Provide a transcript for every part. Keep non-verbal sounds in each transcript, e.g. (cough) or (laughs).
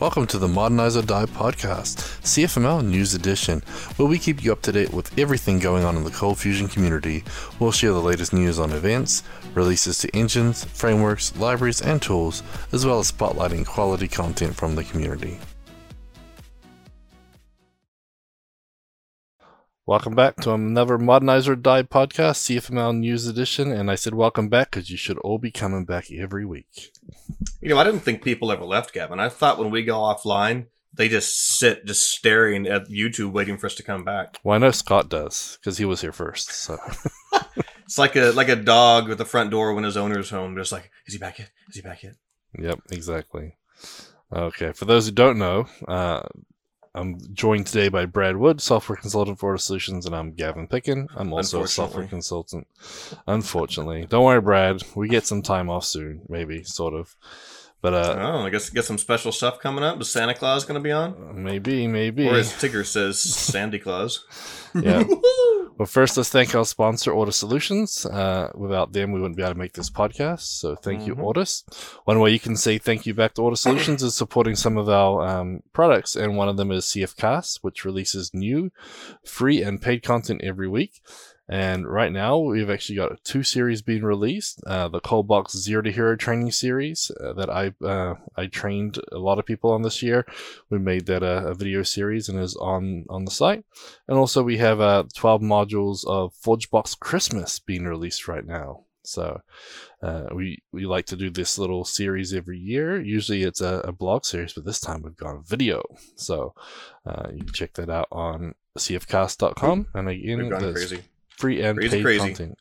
Welcome to the Modernize or Die podcast, CFML News Edition, where we keep you up to date with everything going on in the Cold Fusion community. We'll share the latest news on events, releases to engines, frameworks, libraries, and tools, as well as spotlighting quality content from the community. Welcome back to another Modernize or Die podcast, CFML News Edition. And I said welcome back because you should all be coming back every week. You know, I didn't think people ever left, Gavin. I thought when we go offline, they just sit just staring at YouTube waiting for us to come back. Well, I know Scott does because he was here first. So (laughs) it's like a like a dog at the front door when his owner's home. Just like, is he back yet? Is he back yet? Yep, exactly. Okay, for those who don't know, uh, I'm joined today by Brad Wood, software consultant for Solutions, and I'm Gavin Pickin. I'm also a software consultant. Unfortunately, don't worry, Brad. We get some time off soon, maybe, sort of. But uh, oh, I guess get some special stuff coming up. Is Santa Claus going to be on? Maybe, maybe. Or as Tigger says, Sandy Claus. (laughs) yeah. (laughs) Well, first, let's thank our sponsor, Ortus Solutions. Uh, without them, we wouldn't be able to make this podcast. So, thank mm-hmm. you, Ortus. One way you can say thank you back to Ortus Solutions is supporting some of our um, products, and one of them is CFcast, which releases new, free, and paid content every week. And right now, we've actually got two series being released. Uh, the Coldbox Zero to Hero training series uh, that I uh, I trained a lot of people on this year. We made that a, a, video series and is on on the site. And also, we have uh, 12 modules of ForgeBox Christmas being released right now. So uh, we we like to do this little series every year. Usually, it's a, a blog series, but this time we've gone video. So uh, you can check that out on cfcast.com. And again, we've gone crazy free and crazy, paid crazy. content.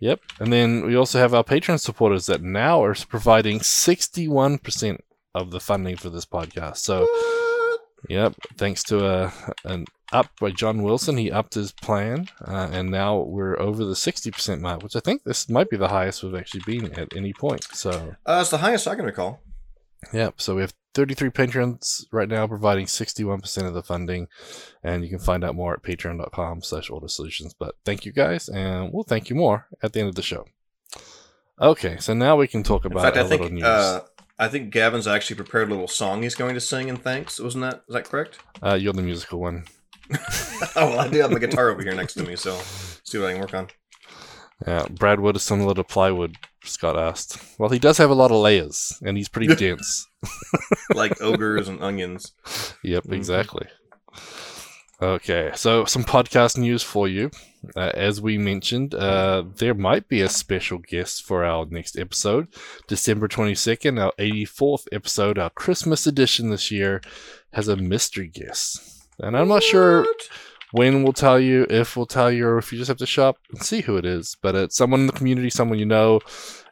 Yep. And then we also have our Patreon supporters that now are providing 61% of the funding for this podcast. So, what? yep. Thanks to a, uh, an up by John Wilson, he upped his plan, uh, and now we're over the 60% mark, which I think this might be the highest we've actually been at any point. So, uh, it's the highest I can recall. Yep. So we have 33 patrons right now providing 61% of the funding and you can find out more at patreon.com slash ortus solutions but thank you guys and we'll thank you more at the end of the show okay so now we can talk about in fact, I think, uh, I think Gavin's actually prepared a little song he's going to sing in thanks. Wasn't that? Is that correct? Uh, you're the musical one. (laughs) oh, well, I do have my guitar over here next to me, so see what I can work on. Yeah, Brad Wood is similar to plywood, Scott asked. Well, he does have a lot of layers, and he's pretty dense. (laughs) like ogres and onions. Yep, mm-hmm. exactly. Okay, so some podcast news for you. Uh, as we mentioned, uh, there might be a special guest for our next episode, December 22nd, our 84th episode, our Christmas edition this year, has a mystery guest. And I'm not what? sure when we'll tell you, if we'll tell you, or if you just have to shop and see who it is. But it's someone in the community, someone you know,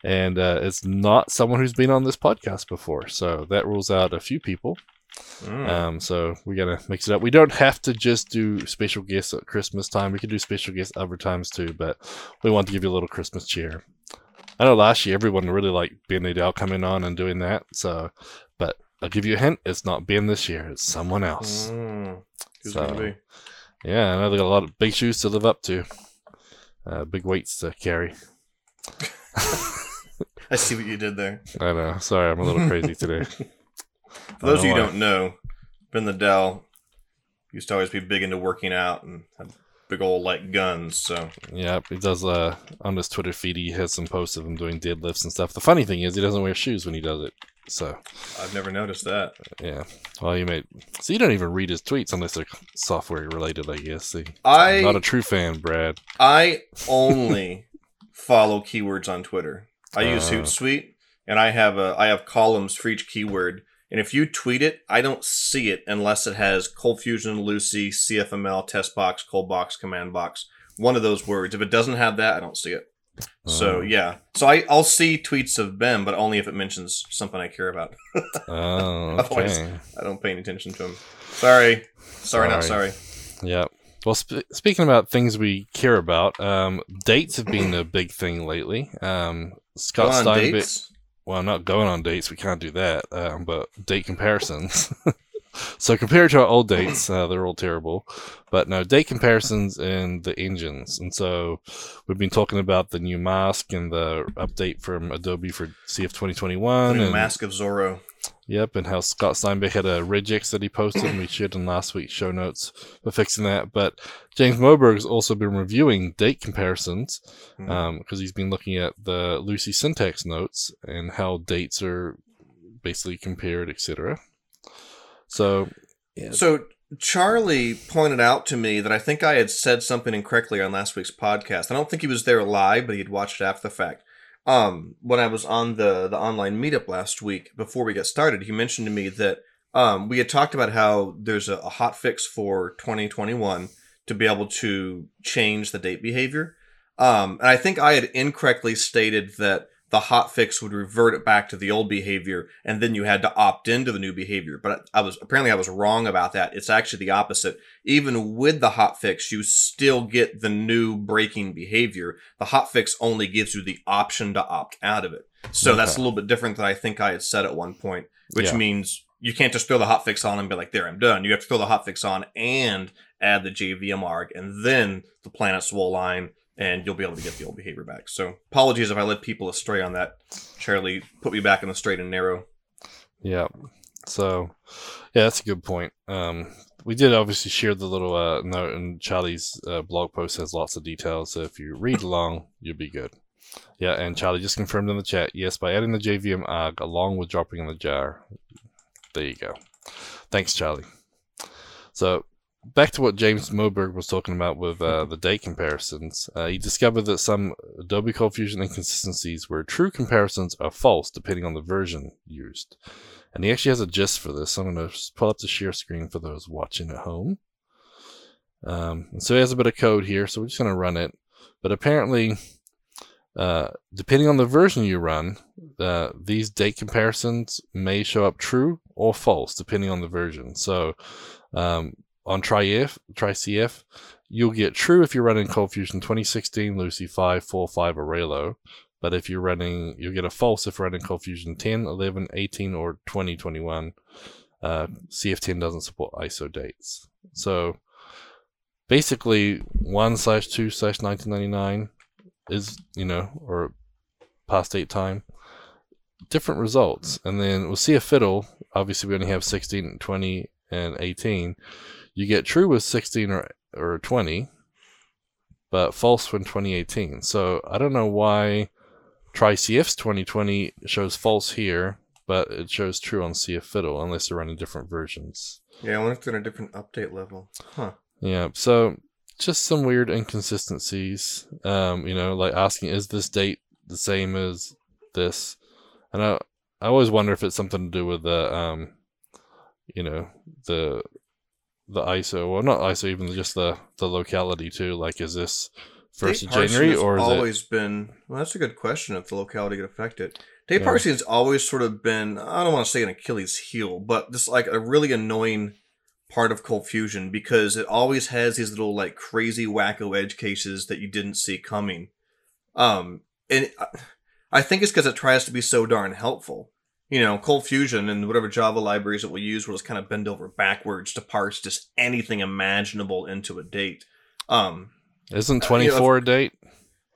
and uh, it's not someone who's been on this podcast before. So that rules out a few people. Mm. Um, so we gotta mix it up. We don't have to just do special guests at Christmas time. We can do special guests other times too, but we want to give you a little Christmas cheer. I know last year everyone really liked Ben Nadel coming on and doing that. So, but I'll give you a hint: it's not Ben this year; it's someone else. Mm. So, yeah, I know they got a lot of big shoes to live up to, uh, big weights to carry. (laughs) I see what you did there. I know. Sorry, I'm a little crazy (laughs) today. For those of you who don't know, Ben Nadel used to always be big into working out and had big old like guns. So yeah, he does. Uh, on his Twitter feed, he has some posts of him doing deadlifts and stuff. The funny thing is, he doesn't wear shoes when he does it. So I've never noticed that. Yeah. Well, you may. So you don't even read his tweets unless they're software related, I guess. See, I am not a true fan, Brad. I (laughs) only follow keywords on Twitter. I use uh, Hootsuite, and I have a I have columns for each keyword. And if you tweet it, I don't see it unless it has Cold Fusion, Lucee, CFML, Test Box, Cold Box, Command Box. One of those words. If it doesn't have that, I don't see it. So yeah, so I I'll see tweets of Ben, but only if it mentions something I care about. (laughs) oh, okay. I don't pay any attention to him. Sorry, sorry, sorry. not sorry. Yeah. Well, sp- speaking about things we care about, um, dates have been a big thing lately. Um, Scott Steinbeck. Well, I'm not going on dates. We can't do that. Um, but date comparisons. (laughs) so compared to our old dates, uh, they're all terrible. But no, date comparisons and the engines. And so we've been talking about the new mask and the update from Adobe for CF 2021. The and, Mask of Zorro. Yep, and how Scott Steinbeck had a regex that he posted, and we shared in last week's show notes for fixing that. But James Moberg has also been reviewing date comparisons because Mhm. um, he's been looking at the Lucee syntax notes and how dates are basically compared, etc. So, yeah, So Charlie pointed out to me that I think I had said something incorrectly on last week's podcast. I don't think he was there live, but he had watched it after the fact. Um, when I was on the the online meetup last week before we got started, he mentioned to me that um, we had talked about how there's a, a hot fix for 2021 to be able to change the date behavior. Um, and I think I had incorrectly stated that the hot fix would revert it back to the old behavior and then you had to opt into the new behavior. But i was apparently i was wrong about that. It's actually the opposite. Even with the hot fix you still get the new breaking behavior. The hot fix only gives you the option to opt out of it. So that's a little bit different than i think i had said at one point which Yeah. means you can't just throw the hot fix on and be like there i'm done. You have to throw the hot fix on and add the jvm arg and then the planets will align and you'll be able to get the old behavior back. So apologies if I led people astray on that. Charlie put me back in the straight and narrow. Yeah. So, yeah, that's a good point. Um, we did obviously share the little uh, note, and Charlie's uh, blog post has lots of details. So if you read along, you'll be good. Yeah, and Charlie just confirmed in the chat. Yes, by adding the JVM arg along with dropping in the jar. There you go. Thanks, Charlie. So back to what James Moberg was talking about with uh, the date comparisons. Uh, he discovered that some Adobe Cold Fusion inconsistencies where true comparisons are false depending on the version used. And he actually has a gist for this. I'm going to pull up the share screen for those watching at home. Um, so he has a bit of code here, so we're just going to run it. But apparently, uh, depending on the version you run, uh, these date comparisons may show up true or false depending on the version. So um, on TryF, TryCF, you'll get true if you're running Cold Fusion 2016, Lucee 5, 4, 5, or Railo. But if you're running, you'll get a false if running Cold Fusion 10, 11, 18, or 2021. Uh, CF10 doesn't support ISO dates. So basically, 1 slash 2 slash 1999 is, you know, or past date time, different results. And then we'll see a Fiddle, obviously we only have 16, 20, and 18. You get true with 16 or, or 20, but false when 2018. So I don't know why TryCF's 2020 shows false here, but it shows true on CF Fiddle unless they're running different versions. Yeah, I wonder if they're in a different update level. Huh. Yeah, so just some weird inconsistencies. Um, you know, like asking, is this date the same as this? And I, I always wonder if it's something to do with the, um, you know, the the ISO, well, not ISO, even just the the locality too. Like, is this first of January or is it? always been? Well, that's a good question. If the locality could affect it, date Yeah. always sort of been. I don't want to say an Achilles heel, but just like a really annoying part of Cold Fusion because it always has these little like crazy wacko edge cases that you didn't see coming. Um, and I- I think it's because it tries to be so darn helpful. You know, Cold Fusion and whatever Java libraries it will use will just kind of bend over backwards to parse just anything imaginable into a date. Um, Isn't uh, twenty you know, a date?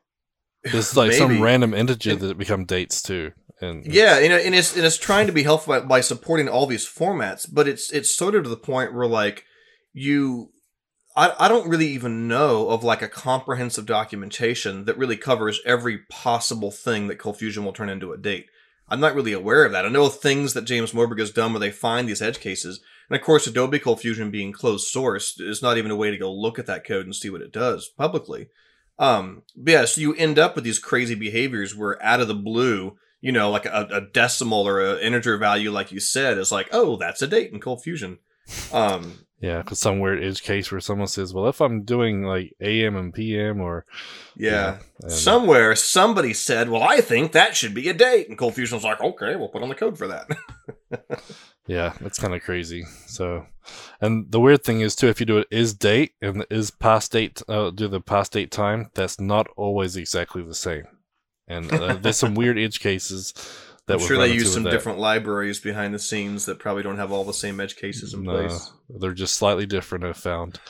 (laughs) There's like some random integer that become dates too. And Yeah, and, and it's and it's trying to be helpful by, by supporting all these formats, but it's it's sort of to the point where like you, I I don't really even know of like a comprehensive documentation that really covers every possible thing that Cold Fusion will turn into a date. I'm not really aware of that. I know things that James Moberg has done where they find these edge cases, and of course, Adobe Cold Fusion being closed source is not even a way to go look at that code and see what it does publicly. Um, but yeah, so you end up with these crazy behaviors where out of the blue, you know, like a, a decimal or an integer value, like you said, is like, oh, that's a date in Cold Fusion. Um, Yeah, because some weird edge case where someone says, "Well, if I'm doing like AM and PM or yeah. and- Somewhere somebody said, well, I think that should be a date. And Cold Fusion's like, okay, we'll put on the code for that. (laughs) yeah, it's kind of crazy." So, and the weird thing is too, if you do it is date and is past date, uh, do the past date time, that's not always exactly the same. And uh, there's some weird edge cases that I'm sure they use some different libraries behind the scenes that probably don't have all the same edge cases in No, place. they're just slightly different. I've found,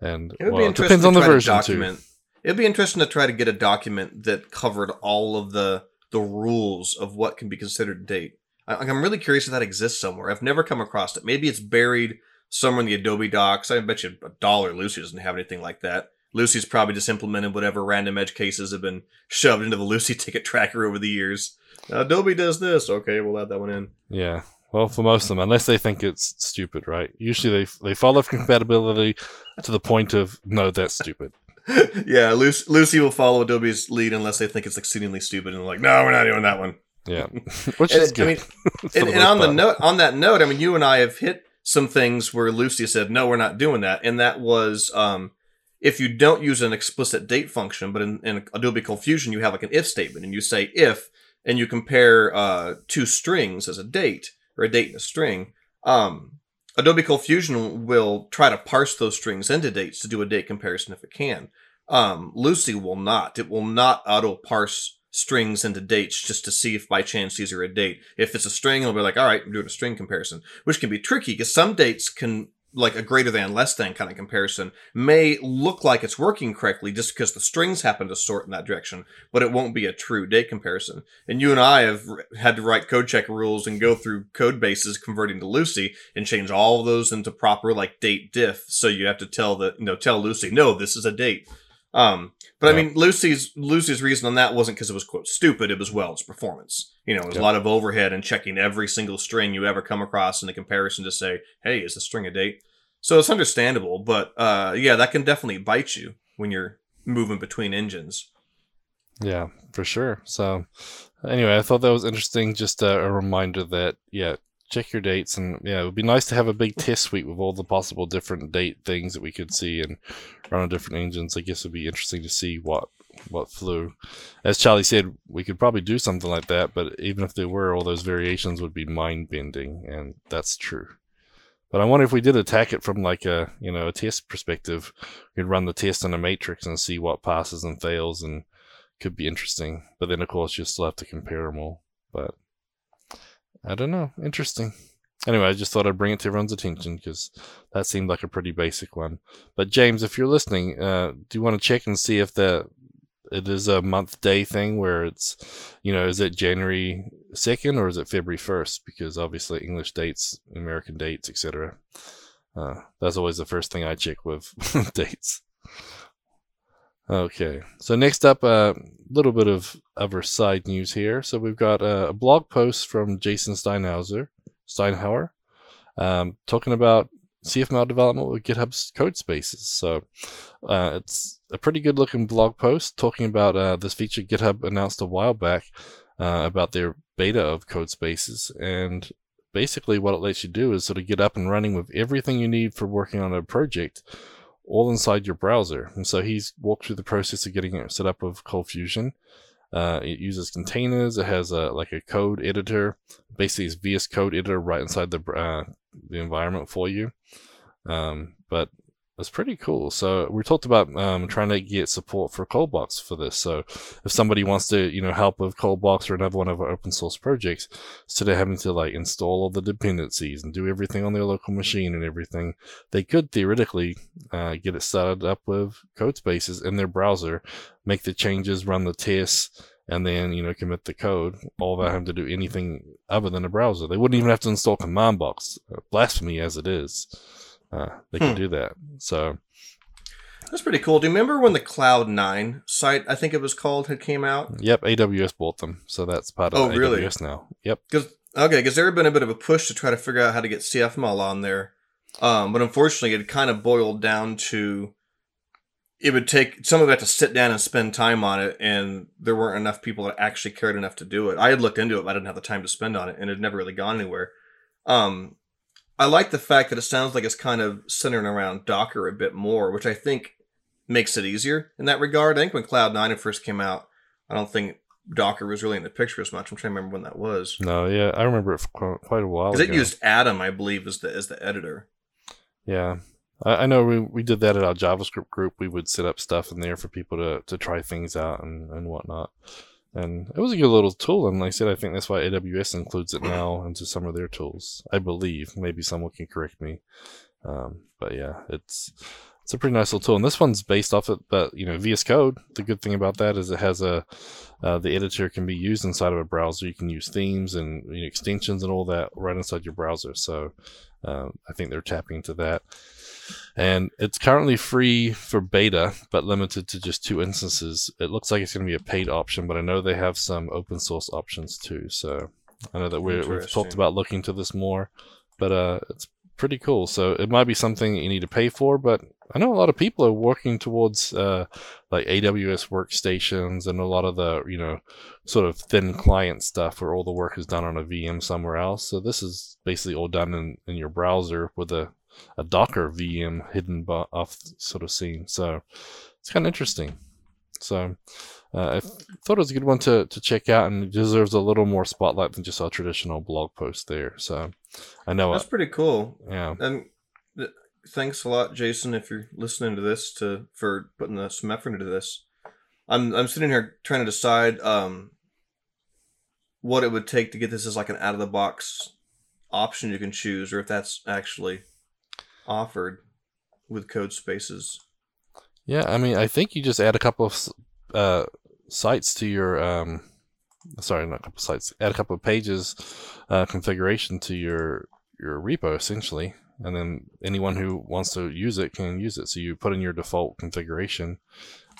and It would well, be interesting depends on the version document. It'd be interesting to try to get a document that covered all of the the rules of what can be considered date. I, I'm really curious if that exists somewhere. I've never come across it. Maybe it's buried somewhere in the Adobe docs. I bet you a dollar Lucee doesn't have anything like that. Lucee's probably just implemented whatever random edge cases have been shoved into the Lucee (laughs) ticket tracker over the years. Adobe does this. Okay, we'll add that one in. Yeah. Well, for most of them, unless they think it's stupid, right? Usually they they follow compatibility to the point of no, that's stupid. (laughs) yeah, Lucy, Lucee will follow Adobe's lead unless they think it's exceedingly stupid and they're like, no, we're not doing that one. Yeah, (laughs) (laughs) which is good. I mean, and, and on most the note, on that note, I mean, you and I have hit some things where Lucee said, "No, we're not doing that," and that was um, if you don't use an explicit date function, but in, in Adobe Confusion, you have like an if statement, and you say if, and you compare uh, two strings as a date or a date and a string. Um, Adobe Cold Fusion will try to parse those strings into dates to do a date comparison if it can. Um, Lucee will not. It will not auto parse strings into dates just to see if by chance these are a date. If it's a string, it'll be like, all right, I'm doing a string comparison, which can be tricky because some dates can like a greater than less than kind of comparison may look like it's working correctly just because the strings happen to sort in that direction, but it won't be a true date comparison. And you and I have r- had to write code check rules and go through code bases converting to Lucee and change all of those into proper like date diff. So you have to tell the you know tell Lucee, no, this is a date. Um, but I mean, Lucee's Lucee's reason on that wasn't because it was quote stupid. It was well, it's performance. You know, was Yeah. a lot of overhead and checking every single string you ever come across in the comparison to say, hey, is the string a date? So it's understandable, but uh, yeah, that can definitely bite you when you're moving between engines. Yeah, for sure. So, anyway, I thought that was interesting. Just a, a reminder that, yeah, check your dates. And yeah, it would be nice to have a big test suite with all the possible different date things that we could see and run on different engines. I guess it would be interesting to see what what flew. As Charlie said, we could probably do something like that, but even if there were, all those variations would be mind bending, and that's true. But I wonder if we did attack it from like a you know a test perspective, we'd run the test in a matrix and see what passes and fails and could be interesting. But then, of course, you still have to compare them all. But I don't know. Interesting. Anyway, I just thought I'd bring it to everyone's attention because that seemed like a pretty basic one. But James, if you're listening, uh, do you want to check and see if that it is a month day thing where it's, you know, is it January second or is it February first? Because obviously English dates, American dates, etc. Uh, that's always the first thing I check with (laughs) dates. Okay, so next up, a little bit of other side news here. So we've got a, a blog post from Jason Steinhauser, Steinhauer, um, talking about CFML development with GitHub's code spaces. So uh, it's a pretty good looking blog post talking about uh, this feature GitHub announced a while back uh, about their beta of code spaces. And basically, what it lets you do is sort of get up and running with everything you need for working on a project all inside your browser. And so he's walked through the process of getting it set up with Cold Fusion. Uh, it uses containers. It has a like a code editor. Basically, it's VS Code editor right inside the uh, the environment for you. Um, but it's pretty cool. So we talked about um, trying to get support for Coldbox for this. So if somebody wants to, you know, help with Coldbox or another one of our open source projects, instead of having to like install all the dependencies and do everything on their local machine and everything, they could theoretically uh, get it started up with code spaces in their browser, make the changes, run the tests, and then you know commit the code, all without having to do anything other than a browser. They wouldn't even have to install command box. Blasphemy as it is, uh, they can Hmm. do that. So That's pretty cool. Do you remember when the Cloud Nine site, I think it was called, had came out? yep, AWS bought them, so that's part of Oh, AWS really? now. Yep. Because okay, because there had been a bit of a push to try to figure out how to get CFML on there, um, but unfortunately, it kind of boiled down to it would take some of it to sit down and spend time on it, and there weren't enough people that actually cared enough to do it. I had looked into it, but I didn't have the time to spend on it, and it had never really gone anywhere. Um, I like the fact that it sounds like it's kind of centering around Docker a bit more, which I think makes it easier in that regard. I think when Cloud Nine first came out, I don't think Docker was really in the picture as much. I'm trying to remember when that was. No, yeah, I remember it for quite a while Because it used Atom, I believe, as the as the editor. Yeah. I, I know we, we did that at our JavaScript group. We would set up stuff in there for people to, to try things out and, and whatnot. And it was a good little tool. And like I said, I think that's why AWS includes it now into some of their tools. I believe. Maybe someone can correct me. Um, but yeah, it's it's a pretty nice little tool. And this one's based off it, but you know, VS Code. The good thing about that is it has a uh, the editor can be used inside of a browser. You can use themes and you know, extensions and all that right inside your browser. So uh, I think they're tapping into that. And it's currently free for beta, but limited to just two instances. It looks like it's going to be a paid option, but I know they have some open source options too. So I know that we're, we've talked about looking to this more, but uh, it's pretty cool. So it might be something you need to pay for, but I know a lot of people are working towards uh, like AWS workstations and a lot of the you know sort of thin client stuff where all the work is done on a VM somewhere else. So this is basically all done in, in your browser with a, a Docker VM hidden off sort of scene. So it's kind of interesting. So uh, I thought it was a good one to, to check out and deserves a little more spotlight than just a traditional blog post there. So I know that's pretty cool. Yeah, and th- thanks a lot, Jason, if you're listening to this to for putting the, some effort into this. I'm I'm sitting here trying to decide um, what it would take to get this as like an out of the box option you can choose, or if that's actually offered with code spaces. Yeah, I mean, I think you just add a couple of uh, sites to your um, sorry, not a couple sites. Add a couple of pages uh, configuration to your your repo essentially, and then anyone who wants to use it can use it. So you put in your default configuration,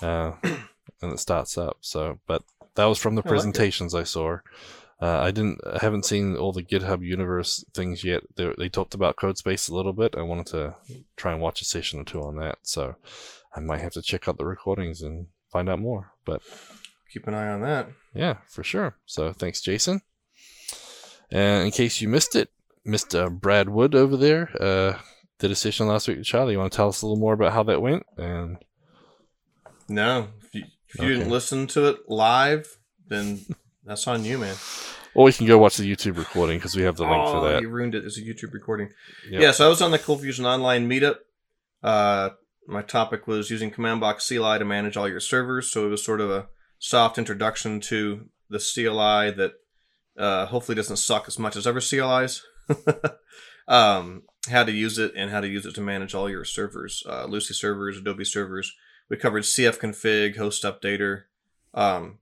uh, (clears throat) and it starts up. So, but that was from the I presentations like I saw. Uh, I didn't, I haven't seen all the GitHub Universe things yet. They, they talked about CodeSpace a little bit. I wanted to try and watch a session or two on that. So I might have to check out the recordings and find out more. But keep an eye on that. Yeah, for sure. So thanks, Jason. And in case you missed it, Mr. Brad Wood over there uh, did a session last week with Charlie. You want to tell us a little more about how that went? And no, if you, if you okay. didn't listen to it live, then that's on you, man. Or you can go watch the YouTube recording because we have the link oh, for that. You ruined it. It's a YouTube recording. Yep. Yeah, so I was on the ColdFusion Online meetup. Uh, my topic was using Command Box CLI to manage all your servers. So it was sort of a soft introduction to the CLI that uh, hopefully doesn't suck as much as other CLIs. (laughs) um, how to use it and how to use it to manage all your servers, uh, Lucee servers, Adobe servers. We covered CF config, host updater, um,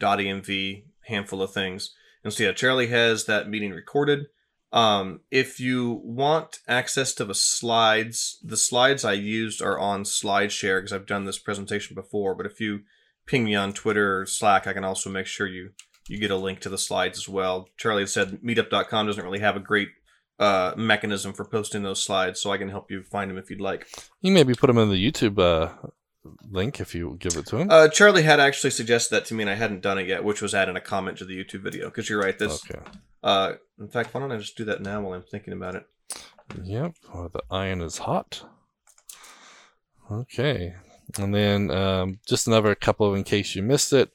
.env, handful of things. And so yeah, Charlie has that meeting recorded. Um, if you want access to the slides, the slides I used are on SlideShare because I've done this presentation before. But if you ping me on Twitter or Slack, I can also make sure you you get a link to the slides as well. Charlie said meetup.com doesn't really have a great uh, mechanism for posting those slides, so I can help you find them if you'd like. You maybe put them in the YouTube uh, link if you give it to him. Uh, Charlie had actually suggested that to me, and I hadn't done it yet, which was adding a comment to the YouTube video. Because you're right, this. Okay. Uh, in fact, why don't I just do that now while I'm thinking about it? Yep. Oh, the iron is hot. Okay. And then um, just another couple in case you missed it.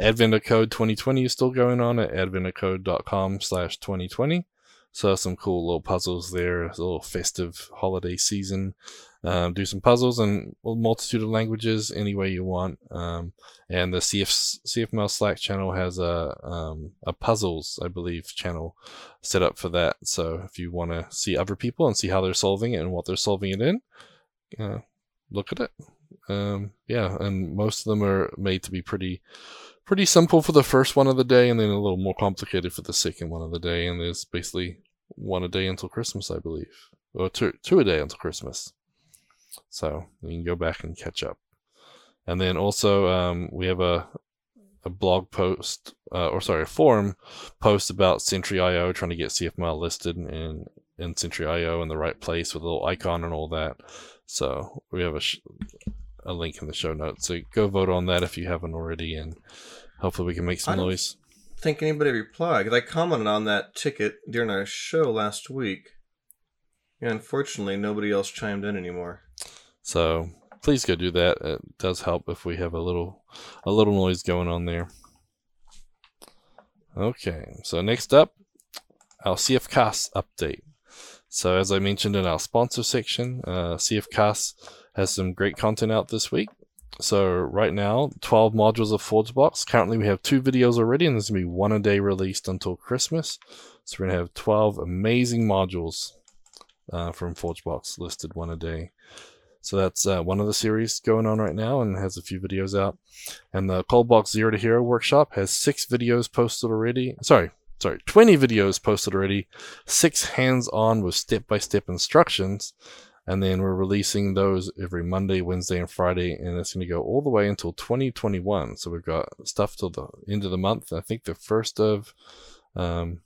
Advent of Code 2020 is still going on at adventofcode.com slash 2020. So some cool little puzzles there, a little festive holiday season. Um, do some puzzles in a multitude of languages any way you want. Um, and the CF, CFML Slack channel has a, um, a puzzles, I believe, channel set up for that. So if you want to see other people and see how they're solving it and what they're solving it in, uh, look at it. Um, yeah, and most of them are made to be pretty pretty simple for the first one of the day and then a little more complicated for the second one of the day and there's basically one a day until christmas i believe or two, two a day until christmas so you can go back and catch up and then also um, we have a a blog post uh, or sorry a forum post about sentry.io trying to get cfml listed in in sentry.io in the right place with a little icon and all that so we have a sh- a link in the show notes. So go vote on that if you haven't already, and hopefully we can make some I noise. think anybody replied because I commented on that ticket during our show last week. Yeah, unfortunately, nobody else chimed in anymore. So please go do that. It does help if we have a little a little noise going on there. Okay, so next up, our CFCast update. So as I mentioned in our sponsor section, uh, CFCast has some great content out this week. So right now, 12 modules of ForgeBox. Currently, we have two videos already, and there's gonna be one a day released until Christmas. So we're gonna have 12 amazing modules uh, from ForgeBox listed one a day. So that's uh, one of the series going on right now and has a few videos out. And the Cold Box Zero to Hero workshop has six videos posted already. Sorry, sorry, 20 videos posted already, six hands on with step by step instructions. And then we're releasing those every Monday, Wednesday, and Friday. And it's going to go all the way until 2021. So we've got stuff till the end of the month. I think the first of, um,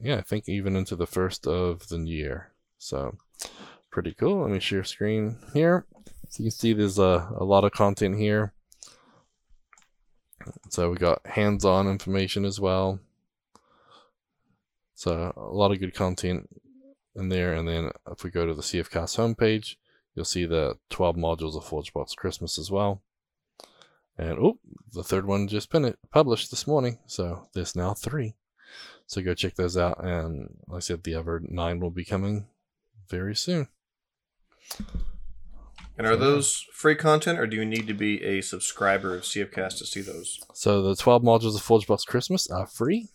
yeah, I think even into the first of the year. So pretty cool. Let me share screen here. So you can see there's a, a lot of content here. So we got hands-on information as well. So a lot of good content in there. And then if we go to the CFcast homepage, you'll see the 12 modules of ForgeBox Christmas as well. And oh, the third one just been published this morning. So there's now three. So go check those out. And like I said, the other nine will be coming very soon. And are those free content, or do you need to be a subscriber of CFcast to see those? So the 12 modules of ForgeBox Christmas are free.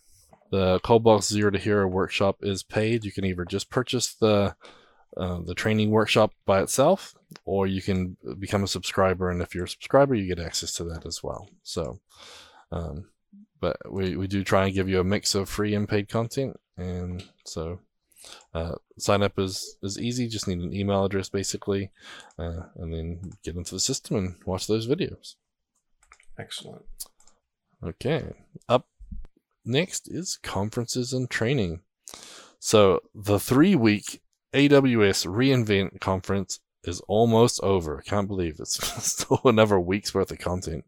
The Coldbox Zero to Hero workshop is paid. You can either just purchase the uh, the training workshop by itself, or you can become a subscriber. And if you're a subscriber, you get access to that as well. So, um, but we, we do try and give you a mix of free and paid content. And so uh, sign up is, is easy. Just need an email address basically, uh, and then get into the system and watch those videos. Excellent. Okay. Up next is conferences and training. So the three week AWS reInvent conference is almost over. I can't believe it's (laughs) still another week's worth of content.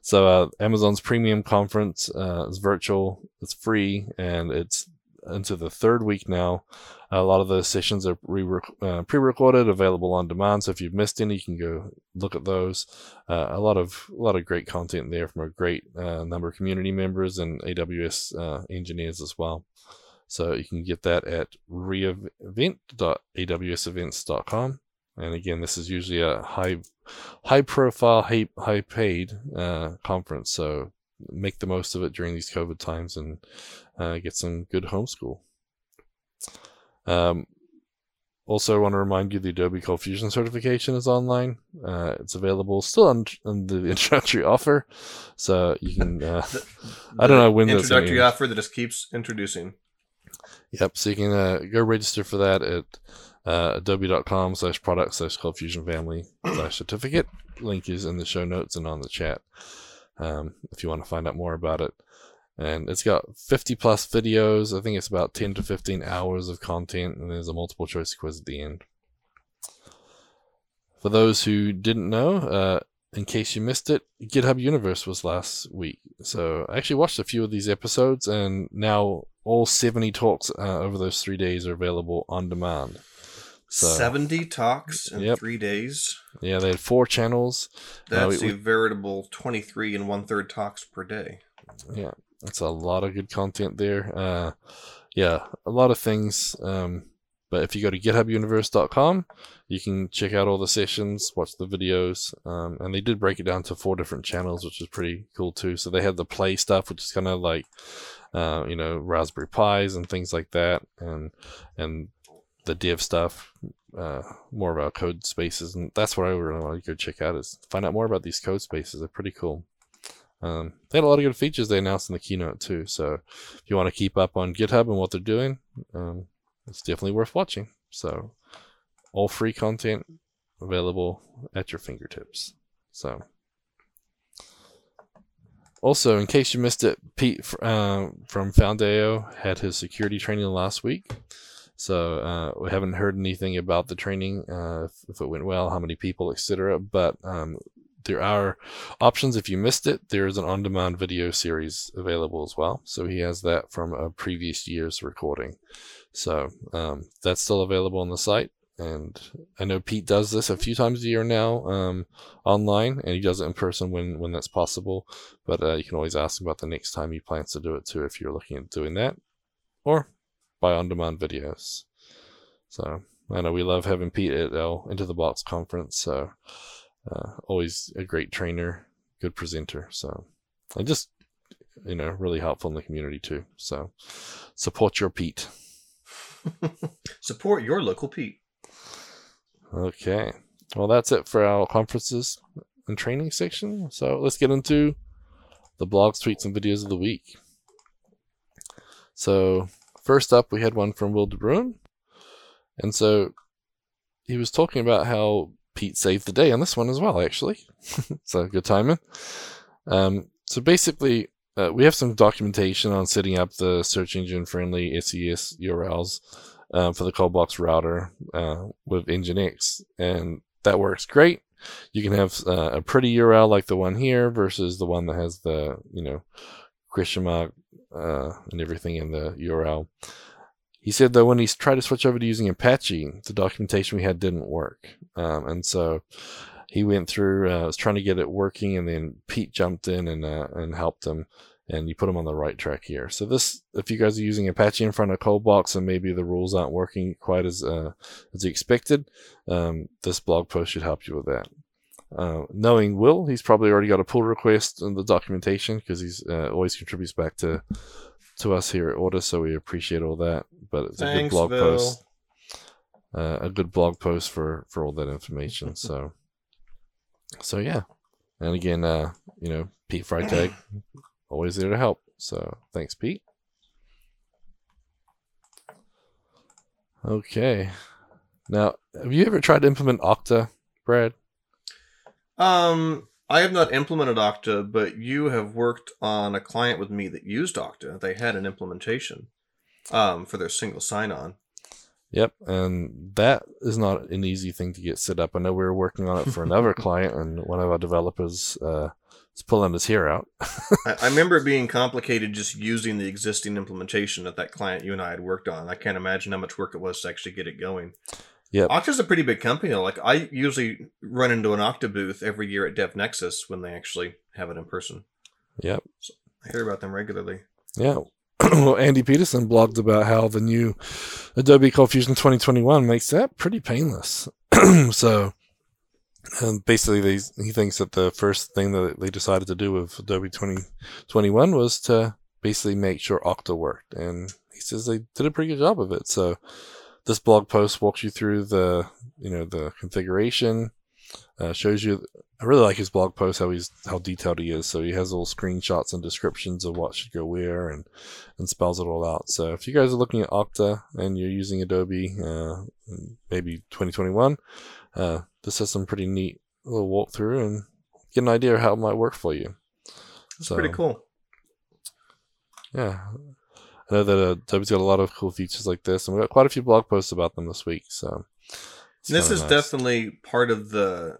So uh, Amazon's premium conference uh, is virtual, it's free, and it's into the third week now. A lot of the sessions are re- uh, pre-recorded, available on demand. So if you've missed any, you can go look at those. Uh, a lot of a lot of great content there from a great uh, number of community members and AWS uh, engineers as well. So you can get that at reinvent.awsevents.com. And again, this is usually a high, high profile, high, high paid uh, conference. So make the most of it during these COVID times and uh, get some good homeschool. Um, also, I want to remind you the Adobe Cold Fusion certification is online. Uh, it's available still on, on, the (laughs) introductory offer, so you can. (laughs) Uh, the, I don't know when the introductory offer that just keeps introducing. Yep, so you can uh, go register for that at uh, adobe.com slash product slash ColdFusion family slash certificate. Link is in the show notes and on the chat um, if you want to find out more about it. And it's got 50 plus videos. I think it's about 10 to 15 hours of content, and there's a multiple choice quiz at the end. For those who didn't know, uh, in case you missed it, GitHub Universe was last week. So I actually watched a few of these episodes, and now all 70 talks uh, over those three days are available on demand. So, 70 talks in yep. three days. Yeah, they had four channels. That's uh, we, a veritable 23 and one third talks per day. Yeah, that's a lot of good content there. Uh, yeah, a lot of things. Um, but if you go to githubuniverse.com, you can check out all the sessions, watch the videos, um, and they did break it down to four different channels, which is pretty cool too. So they had the play stuff, which is kind of like, uh, you know, Raspberry Pis and things like that, and and the dev stuff, uh, more about code spaces, and that's what I really want to go check out is find out more about these code spaces. They're pretty cool. Um, they had a lot of good features they announced in the keynote too. So if you want to keep up on GitHub and what they're doing, um, it's definitely worth watching. So all free content available at your fingertips. So also, in case you missed it, Pete uh, from Foundeo had his security training last week. So uh, we haven't heard anything about the training, uh, if, it went well, how many people, etc. But um, there are options if you missed it. There is an on-demand video series available as well. So he has that from a previous year's recording. So um, that's still available on the site. And I know Pete does this a few times a year now um, online, and he does it in person when, when that's possible. But uh, you can always ask him about the next time he plans to do it too if you're looking at doing that. Or by on demand videos. So I know we love having Pete at our Into the Box conference. So uh, always a great trainer, good presenter. So and just you know really helpful in the community too. So support your Pete. (laughs) support your local Pete. Okay. well, that's it for our conferences and training section. So let's get into the blogs, tweets, and videos of the week. So first up, we had one from Wil de Bruin, and so he was talking about how Pete saved the day on this one as well. Actually, (laughs) so good timing. Um, so basically, uh, we have some documentation on setting up the search engine friendly SES URLs uh, for the Coldbox router uh, with Nginx, and that works great. You can have uh, a pretty URL like the one here versus the one that has the you know mark uh, and everything in the URL. He said that when he tried to switch over to using Apache, the documentation we had didn't work, um, and so he went through, uh, was trying to get it working, and then Pete jumped in and uh, and helped him, and you put him on the right track here. So this, if you guys are using Apache in front of Coldbox and maybe the rules aren't working quite as uh, as expected, um, this blog post should help you with that. Uh, knowing Will, he's probably already got a pull request in the documentation because he's uh, always contributes back to to us here at Ortus, so we appreciate all that. But it's Thanks, a good blog Will. post, uh, a good blog post for for all that information. (laughs) So, so yeah, and again, uh, you know, Pete Freitag, always there to help. So thanks, Pete. Okay, now have you ever tried to implement Okta, Brad? Um, I have not implemented Okta, but you have worked on a client with me that used Okta. They had an implementation um, for their single sign-on. Yep, and that is not an easy thing to get set up. I know we were working on it for another (laughs) client, and one of our developers uh, is pulling his hair out. I, I remember it being (laughs) complicated just using the existing implementation that that client you and I had worked on. I can't imagine how much work it was to actually get it going. Yep. Okta's a pretty big company. Like I usually run into an Okta booth every year at DevNexus when they actually have it in person. Yep. I hear about them regularly. Yeah. (clears throat) well, Andy Peterson blogged about how the new Adobe Cold Fusion 2021 makes that pretty painless. (clears throat) so, um, basically, they, he thinks that the first thing that they decided to do with Adobe 2021 was to basically make sure Okta worked. And he says they did a pretty good job of it. So, this blog post walks you through the, you know, the configuration, uh, shows you. I really like his blog post how he's how detailed he is. So he has little screenshots and descriptions of what should go where and and spells it all out. So if you guys are looking at Okta and you're using Adobe, uh, maybe 2021, uh, this has some pretty neat little walkthrough and get an idea of how it might work for you. It's pretty cool. Yeah. I know that uh, Adobe's got a lot of cool features like this, and we got quite a few blog posts about them this week. So this is nice. definitely part of the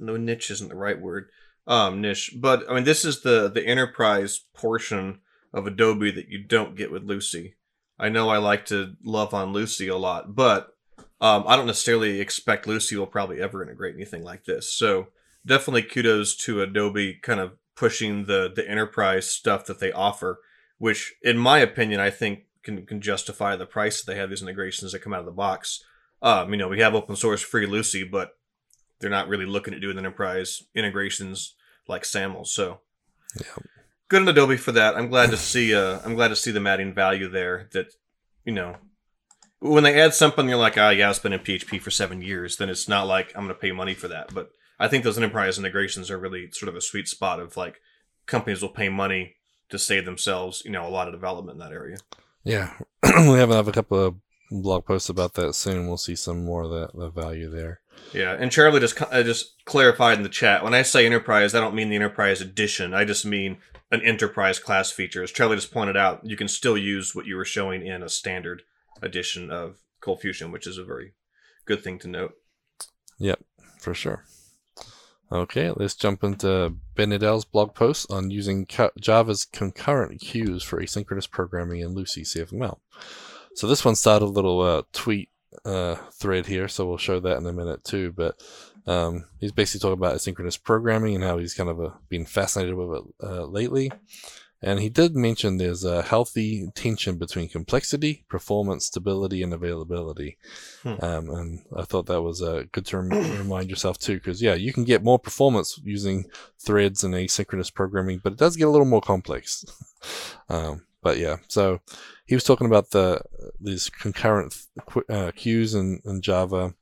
no niche isn't the right word um niche but i mean this is the the enterprise portion of adobe that you don't get with lucee i know i like to love on lucee a lot but um i don't necessarily expect lucee will probably ever integrate anything like this so definitely kudos to adobe kind of pushing the the enterprise stuff that they offer which in my opinion i think can, can justify the price that they have these integrations that come out of the box um, you know, we have open source free Lucee, but they're not really looking at doing enterprise integrations like SAML. So Yeah. good on Adobe for that. I'm glad to see uh I'm glad to see them adding value there that you know when they add something you're like, oh yeah, it's been in PHP for seven years, then it's not like I'm gonna pay money for that. But I think those enterprise integrations are really sort of a sweet spot of like companies will pay money to save themselves, you know, a lot of development in that area. Yeah, (clears throat) we have have a couple of blog posts about that soon. We'll see some more of that the value there. Yeah, and Charlie just uh, just clarified in the chat. When I say enterprise, I don't mean the enterprise edition. I just mean an enterprise class feature. As Charlie just pointed out, you can still use what you were showing in a standard edition of Cold Fusion, which is a very good thing to note. Yep, for sure. Okay, let's jump into Ben Nadel's blog post on using Java's concurrent queues for asynchronous programming in Lucee CFML. So this one started a little uh, tweet uh, thread here, so we'll show that in a minute too. But um, he's basically talking about asynchronous programming and how he's kind of uh, been fascinated with it uh, lately. And he did mention there's a healthy tension between complexity, performance, stability, and availability. Hmm. Um, and I thought that was uh, good to rem- remind yourself too, because yeah, you can get more performance using threads and asynchronous programming, but it does get a little more complex. (laughs) um, but yeah, so he was talking about the these concurrent qu- uh, queues in, in Java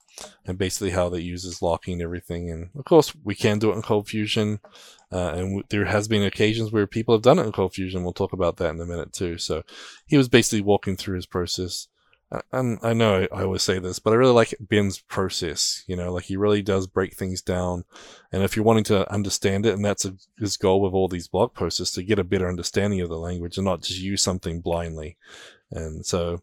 and basically how that uses locking and everything. And of course, we can do it in Cold Fusion, uh, and w- there has been occasions where people have done it in Cold Fusion. We'll talk about that in a minute too. So he was basically walking through his process. And I know I, always say this, but I really like Ben's process. You know, like he really does break things down. And if you're wanting to understand it, and that's a, his goal with all these blog posts, is to get a better understanding of the language and not just use something blindly. And so,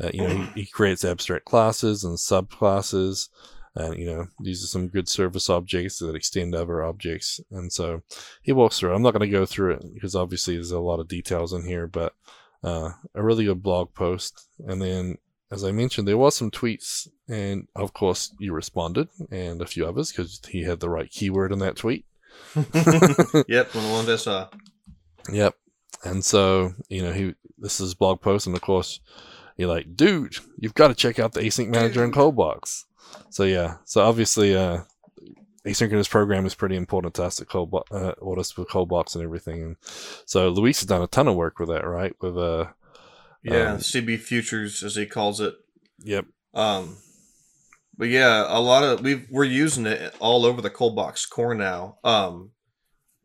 uh, you know, he, (clears throat) he, creates abstract classes and subclasses, and you know, these are some good service objects that extend other objects. And so, he walks through. I'm not going to go through it because obviously there's a lot of details in here, but uh, a really good blog post. And then as I mentioned, there was some tweets, and of course, you responded, and a few others because he had the right keyword in that tweet. (laughs) yep, one of the ones I saw. Yep, and so you know he this is blog post, and of course, you're like, dude, you've got to check out the async manager in Coldbox. So yeah, so obviously, uh, asynchronous program is pretty important to us at Cold uh, Ortus with Coldbox and everything. And so Luis has done a ton of work with that, right? With uh yeah, um, CB Futures as he calls it. Yep. Um, but yeah, a lot of we we're using it all over the Coldbox core now. Um,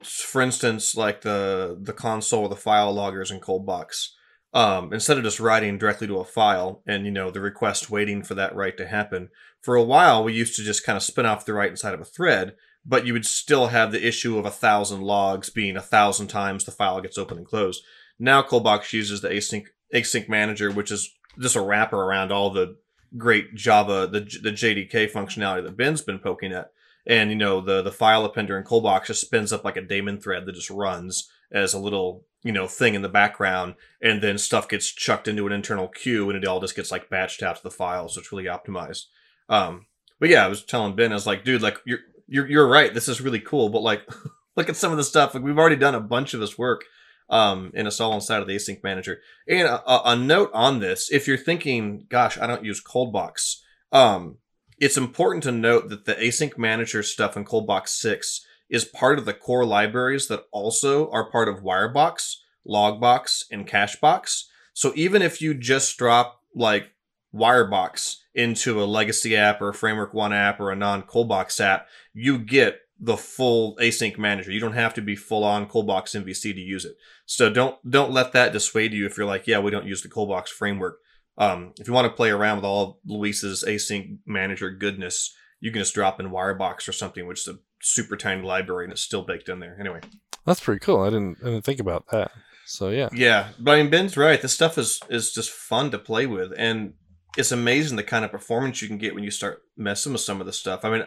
for instance, like the the console or the file loggers in Coldbox. Um, instead of just writing directly to a file and you know the request waiting for that write to happen, for a while we used to just kind of spin off the write inside of a thread, but you would still have the issue of a thousand logs being a thousand times the file gets open and closed. Now Coldbox uses the async async manager, which is just a wrapper around all the great Java, the the JDK functionality that Ben's been poking at. And you know, the the file appender in Coldbox just spins up like a daemon thread that just runs as a little you know thing in the background, and then stuff gets chucked into an internal queue, and it all just gets like batched out to the file, so it's really optimized. Um, but yeah, I was telling Ben, I was like, dude, like you're you're you're right, this is really cool, but like (laughs) look at some of the stuff. Like we've already done a bunch of this work um, and it's all inside of the async manager. And a, a, note on this: if you're thinking, "Gosh, I don't use Coldbox," um, it's important to note that the async manager stuff in Coldbox six is part of the core libraries that also are part of Wirebox, Logbox, and Cachebox. So even if you just drop like Wirebox into a legacy app or a Framework One app or a non Coldbox app, you get the full async manager. You don't have to be full on Coldbox MVC to use it. So don't don't let that dissuade you if you're like, yeah, we don't use the Coldbox framework. Um, if you want to play around with all Luis's async manager goodness, you can just drop in Wirebox or something, which is a super tiny library and it's still baked in there. Anyway, that's pretty cool. I didn't I didn't think about that. So yeah, yeah. But I mean, Ben's right. This stuff is is just fun to play with, and it's amazing the kind of performance you can get when you start messing with some of the stuff. I mean,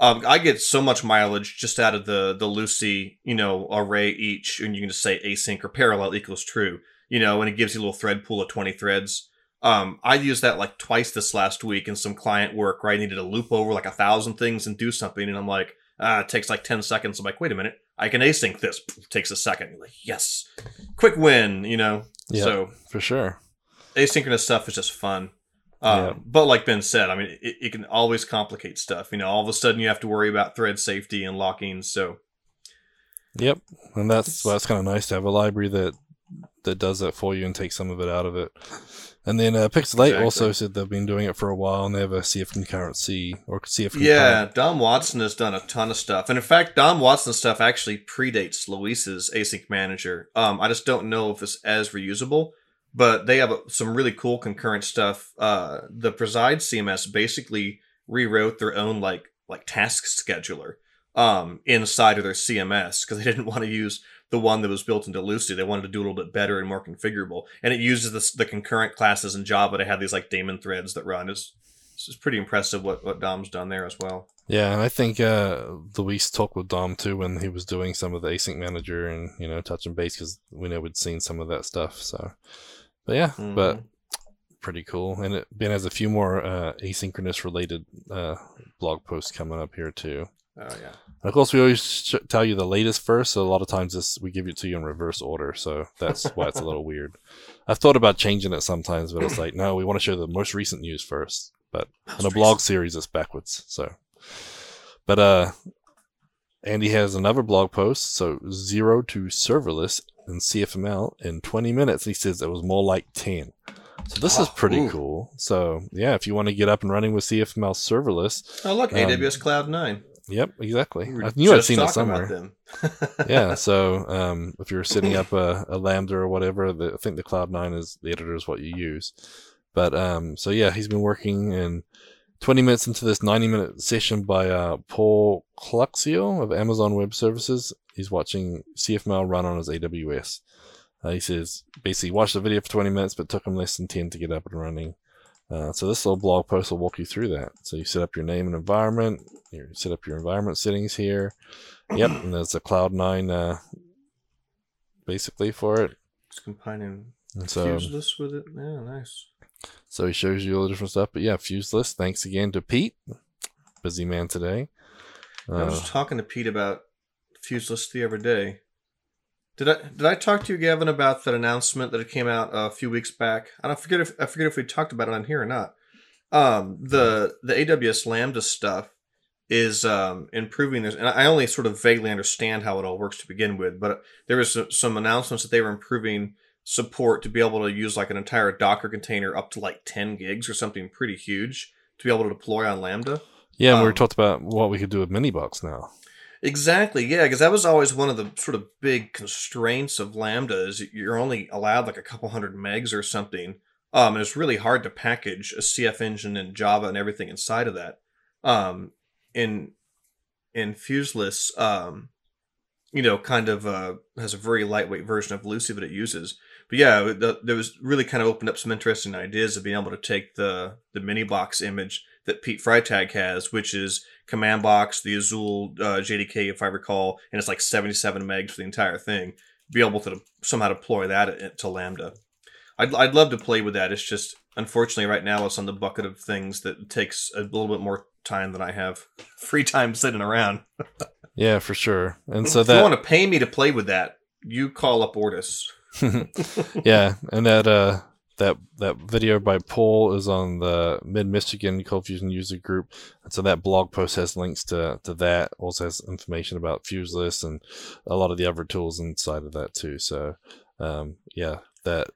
um, I get so much mileage just out of the the Lucee, you know, array each, and you can just say async or parallel equals true, you know, and it gives you a little thread pool of twenty threads. Um, I used that like twice this last week in some client work where I needed to loop over like a thousand things and do something, and I'm like, ah, it takes like ten seconds. I'm like, wait a minute, I can async this. Takes a second. You're like, yes, quick win, you know. Yeah, so for sure. Asynchronous stuff is just fun. Um, yeah. But like Ben said, I mean, it, it, can always complicate stuff. You know, all of a sudden you have to worry about thread safety and locking. So, yep, and that's that's kind of nice to have a library that that does that for you and takes some of it out of it. And then uh, Pixel8 exactly. also said they've been doing it for a while and they have a CF concurrency or CF. Concurrent. Yeah, Dom Watson has done a ton of stuff, and in fact, Dom Watson's stuff actually predates Luis's async manager. Um, I just don't know if it's as reusable but they have some really cool concurrent stuff. Uh, the Preside CMS basically rewrote their own like like task scheduler um, inside of their CMS because they didn't (laughs) want to use the one that was built into Lucee. They wanted to do a little bit better and more configurable, and it uses this, the concurrent classes in Java to have these like daemon threads that run. It's it's pretty impressive what what Dom's done there as well. Yeah, and I think uh, Luis talked with Dom too when he was doing some of the async manager and you know touching base because we know we'd seen some of that stuff. So but yeah, mm-hmm. but pretty cool. And it Ben has a few more uh, asynchronous related uh, blog posts coming up here too. Oh yeah. And of course, we always sh- tell you the latest first. So a lot of times, this we give it to you in reverse order. So that's why it's a little (laughs) weird. I've thought about changing it sometimes, but it's like no, we want to show the most recent news first. But most in a blog recent. series, it's backwards. So, but uh, Andy has another blog post. So zero to serverless in CFML in 20 minutes. He says it was more like 10. So this is Oh, pretty ooh. cool. So yeah, if you want to get up and running with CFML serverless, Oh, look, Um, AWS Cloud Nine. Yep, exactly. We I knew I'd seen it somewhere. them. (laughs) yeah. (laughs) So um, if you're setting up a, a Lambda or whatever, the, I think the Cloud Nine is the editor is what you use. But um, so yeah, he's been working and 20 minutes into this 90 minute session by uh, Paul Cluxio of Amazon Web Services. He's watching CFML run on his AWS. Uh, he says basically watched the video for 20 minutes, but took him less than 10 to get up and running. Uh, so this little blog post will walk you through that. So you set up your name and environment. You set up your environment settings here. Yep, and there's a Cloud9 uh, basically for it. It's combining And so Fuseless with it. Yeah, nice. so he shows you all the different stuff. But yeah, Fuseless. Thanks again to Pete. Busy man today. I was Uh, talking to Pete about Fuseless the other day. Did I did I talk to you, Gavin, about that announcement that it came out a few weeks back? I don't forget if I forget if we talked about it on here or not. Um, the the AWS Lambda stuff is um, improving this, and I only sort of vaguely understand how it all works to begin with. But there was some- announcements that they were improving support to be able to use like an entire Docker container up to like ten gigs or something pretty huge to be able to deploy on Lambda. yeah, and we were um, talked about what we could do with Minibox now. Exactly, yeah, because that was always one of the sort of big constraints of Lambda is you're only allowed like a couple hundred megs or something. Um, and it's really hard to package a CF engine and Java and everything inside of that. Um, in in Fuseless, um, you know, kind of uh, has a very lightweight version of Lucee that it uses. But yeah, the, there was really kind of opened up some interesting ideas of being able to take the the mini box image that Pete Freitag has, which is command box, the Azul uh, JDK, if I recall, and it's like 77 megs for the entire thing. Be able to somehow deploy that to Lambda. I'd, I'd love to play with that. It's just unfortunately right now it's on the bucket of things that takes a little bit more time than I have (laughs) free time sitting around. (laughs) Yeah, for sure. And so if you want to pay me to play with that, you call up Ortus. (laughs) yeah, and that uh that that video by Paul is on the Mid Michigan Cold Fusion user group, and so that blog post has links to to that. Also has information about Fuseless and a lot of the other tools inside of that too. So, um, yeah, that.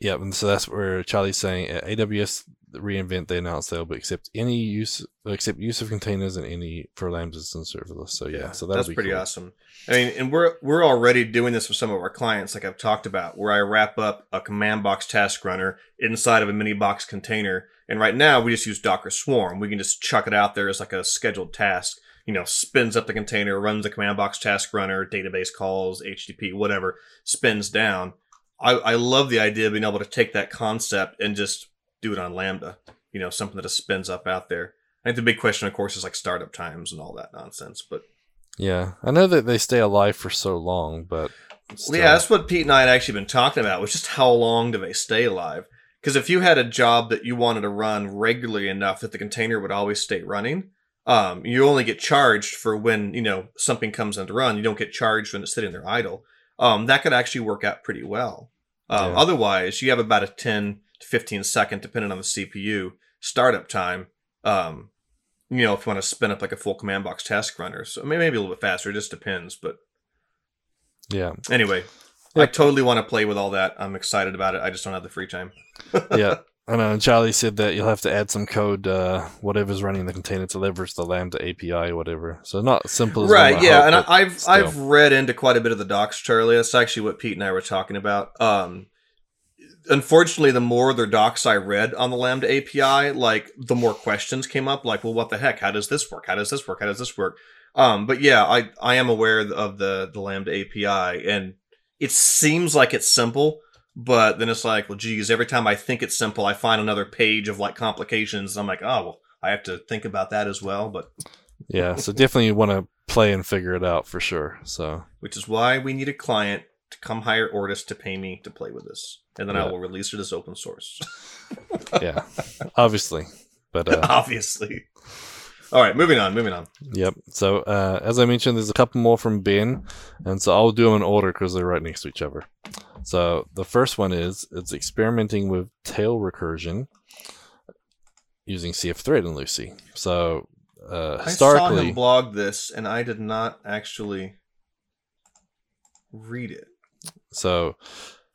Yeah, and so that's where Charlie's saying at AWS reinvent they announced they'll be accept any use accept use of containers and any for lambdas and serverless. So yeah, so that'll that's be pretty cool. awesome. I mean, and we're we're already doing this with some of our clients, like I've talked about, where I wrap up a command box task runner inside of a mini box container. And right now, we just use Docker Swarm. We can just chuck it out there as like a scheduled task. You know, spins up the container, runs the command box task runner, database calls, HTTP, whatever, spins down. I, I love the idea of being able to take that concept and just do it on Lambda. You know, something that just spins up out there. I think the big question, of course, is like startup times and all that nonsense. But Yeah, I know that they stay alive for so long, but still. yeah, that's what Pete and I had actually been talking about, was just how long do they stay alive? Because if you had a job that you wanted to run regularly enough that the container would always stay running, um, you only get charged for when you know something comes into run. You don't get charged when it's sitting there idle. Um, that could actually work out pretty well. Um, Yeah. Otherwise, you have about a ten to fifteen second, depending on the CPU, startup time. Um, you know, if you want to spin up like a full command box task runner, so maybe, maybe a little bit faster. It just depends, but yeah, Anyway, I totally want to play with all that. I'm excited about it. I just don't have the free time. (laughs) yeah. I know. And Charlie said that you'll have to add some code, uh, whatever's running the container to leverage the Lambda API or whatever. So not simple as Right, yeah, hope, and I've still. I've read into quite a bit of the docs, Charlie. That's actually what Pete and I were talking about. Um, unfortunately, the more their docs I read on the Lambda API, like the more questions came up. Like, well, what the heck? How does this work? How does this work? How does this work? Um, but yeah, I I am aware of the the Lambda API, and it seems like it's simple. But then it's like, well, geez, every time I think it's simple, I find another page of like complications. I'm like, oh, well, I have to think about that as well. But yeah. So definitely you want to play and figure it out for sure. So which is why we need a client to come hire Ortus to pay me to play with this, and then I will release it as open source. (laughs) yeah, obviously, but uh, (laughs) Obviously. All right, moving on. Moving on. Yep. So uh, as I mentioned, there's a couple more from Ben, and so I'll do them in order because they're right next to each other. So the first one is it's experimenting with tail recursion using CF Thread and Lucee. So uh, I saw him blog this, and I did not actually read it. So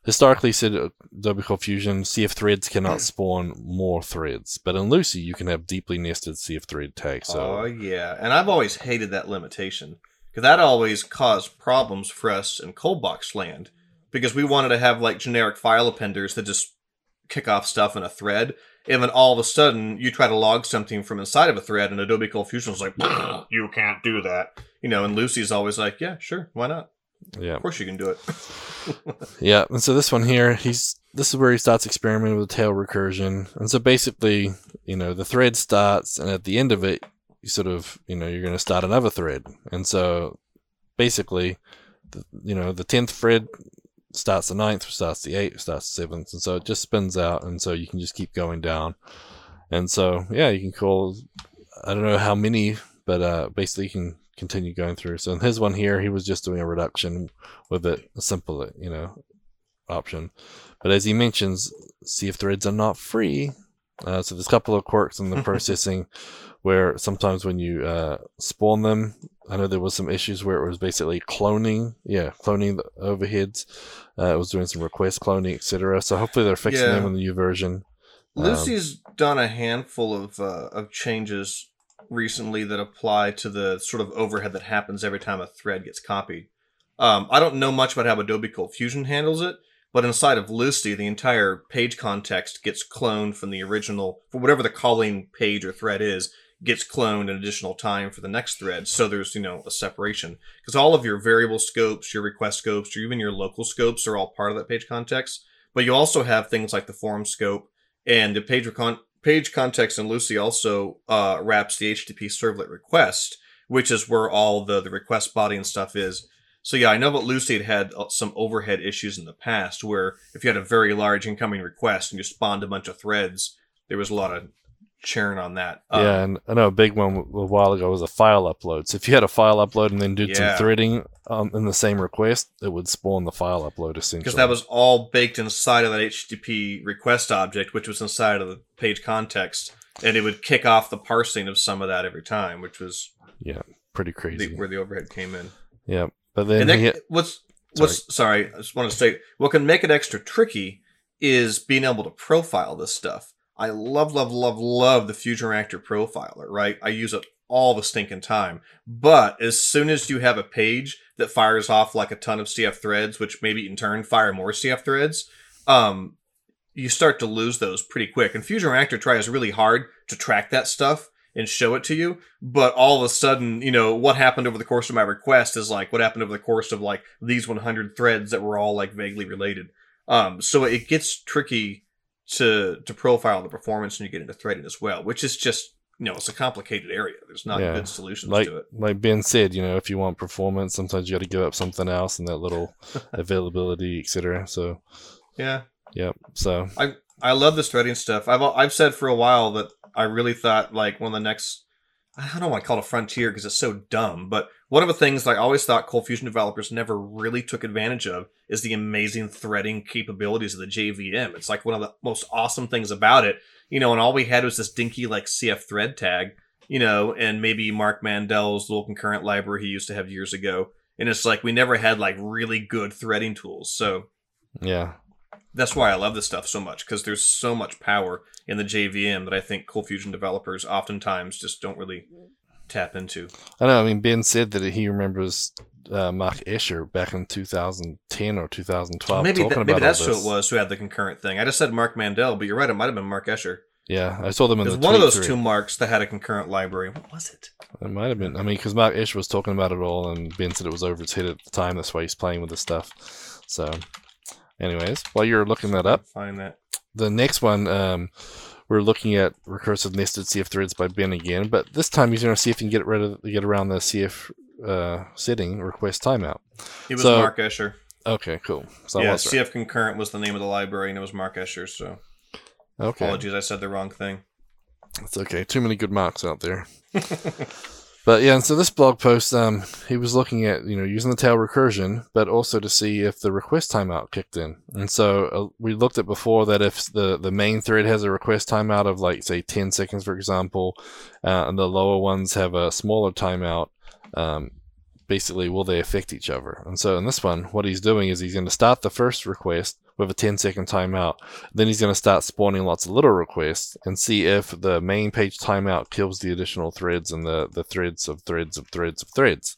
historically said Adobe Fusion CF threads cannot (clears throat) spawn more threads, but in Lucee, you can have deeply nested CF thread tags. So Oh yeah, and I've always hated that limitation because that always caused problems for us in cold box land because we wanted to have like generic file appenders that just kick off stuff in a thread, and then all of a sudden you try to log something from inside of a thread, and Adobe Cold Fusion is like, you can't do that, you know. And Lucee's always like, yeah, sure, why not? Yeah, Of course you can do it. (laughs) yeah. And so this one here, he's this is where he starts experimenting with tail recursion. And so basically, you know, the thread starts, and at the end of it, you sort of, you know, you're going to start another thread. And so basically, the, you know, the tenth thread starts the ninth, starts the eighth, starts the seventh, and so it just spins out, and so you can just keep going down. And so yeah, you can call. I don't know how many, but uh, basically you can continue going through. So in his one here, he was just doing a reduction with it, a simple, you know, option. But as he mentions, CF threads are not free. Uh, so there's a couple of quirks in the (laughs) processing where sometimes when you uh, spawn them, I know there was some issues where it was basically cloning, yeah, cloning the overheads. Uh, it was doing some request cloning, etc. So hopefully they're fixing Yeah. them in the new version. Um, Lucee's done a handful of uh, of changes recently that apply to the sort of overhead that happens every time a thread gets copied. Um, I don't know much about how Adobe Cold Fusion handles it, but inside of Lucee, the entire page context gets cloned from the original for whatever the calling page or thread is gets cloned an additional time for the next thread. So there's you know a separation because all of your variable scopes, your request scopes, or even your local scopes are all part of that page context. But you also have things like the form scope and the page recon- page context and Lucee also uh, wraps the HTTP servlet request, which is where all the, the request body and stuff is. So yeah, I know that Lucee had had uh, some overhead issues in the past where if you had a very large incoming request and you spawned a bunch of threads, there was a lot of churn on that. Um, yeah, and I know a big one a while ago was a file upload. So if you had a file upload and then did Yeah. some threading um, in the same request, it would spawn the file upload essentially. because that was all baked inside of that HTTP request object, which was inside of the page context, and it would kick off the parsing of some of that every time, which was yeah, pretty the, crazy. where the overhead came in. yeah, but then that, what's what's sorry. I just want to say what can make it extra tricky is being able to profile this stuff. I love, love, love, love the Fusion Reactor profiler. Right, I use it all the stinking time. But as soon as you have a page that fires off like a ton of CF threads, which maybe in turn fire more CF threads, um, you start to lose those pretty quick. And Fusion Reactor tries really hard to track that stuff and show it to you. But all of a sudden, you know, what happened over the course of my request is like what happened over the course of like these 100 threads that were all like vaguely related. Um, so it gets tricky to to profile the performance when you get into threading as well, which is just you know it's a complicated area. There's not Yeah. good solutions like to it. like Ben said, you know, if you want performance, sometimes you got to give up something else and that little (laughs) availability, etc. So Yeah, yeah, so I love this threading stuff. I've I've said for a while that I really thought like one of the next I don't want to call it a frontier because it's so dumb, but one of the things I always thought Cold Fusion developers never really took advantage of is the amazing threading capabilities of the JVM. It's like one of the most awesome things about it, you know, and all we had was this dinky like CF thread tag, you know, and maybe Mark Mandel's little concurrent library he used to have years ago. And it's like we never had like really good threading tools. So yeah, that's why I love this stuff so much because there's so much power in the JVM that I think Cold Fusion developers oftentimes just don't really tap into. I know. I mean, Ben said that he remembers uh, Marc Esher back in 2010 or 2012 maybe talking that, maybe that's who it was who had the concurrent thing. I just said Mark Mandel, but you're right. It might have been Marc Esher. Yeah, I saw them in the one of those thread. two marks that had a concurrent library. What was it? It might have been. I mean, because Marc Esher was talking about it all, and Ben said it was over his head at the time. That's why he's playing with this stuff. So, anyways, while you're looking that up, Find that. the next one, um, we're looking at recursive nested CF threads by Ben again, but this time he's going to see if he can get rid of get around the CF uh, setting request timeout. It was So- Marc Esher. Okay, cool. So yeah, was right. CF concurrent was the name of the library, and it was Mark Escher. So Okay, apologies, I said the wrong thing. it's okay. Too many good marks out there. (laughs) But yeah, and so this blog post, um, he was looking at you know using the tail recursion, but also to see if the request timeout kicked in. And so uh, we looked at before that if the the main thread has a request timeout of like say ten seconds, for example, uh, and the lower ones have a smaller timeout, um, basically will they affect each other? And so in this one, what he's doing is he's going to start the first request with a 10 second timeout. Then he's going to start spawning lots of little requests and see if the main page timeout kills the additional threads and the, the threads of threads of threads of threads.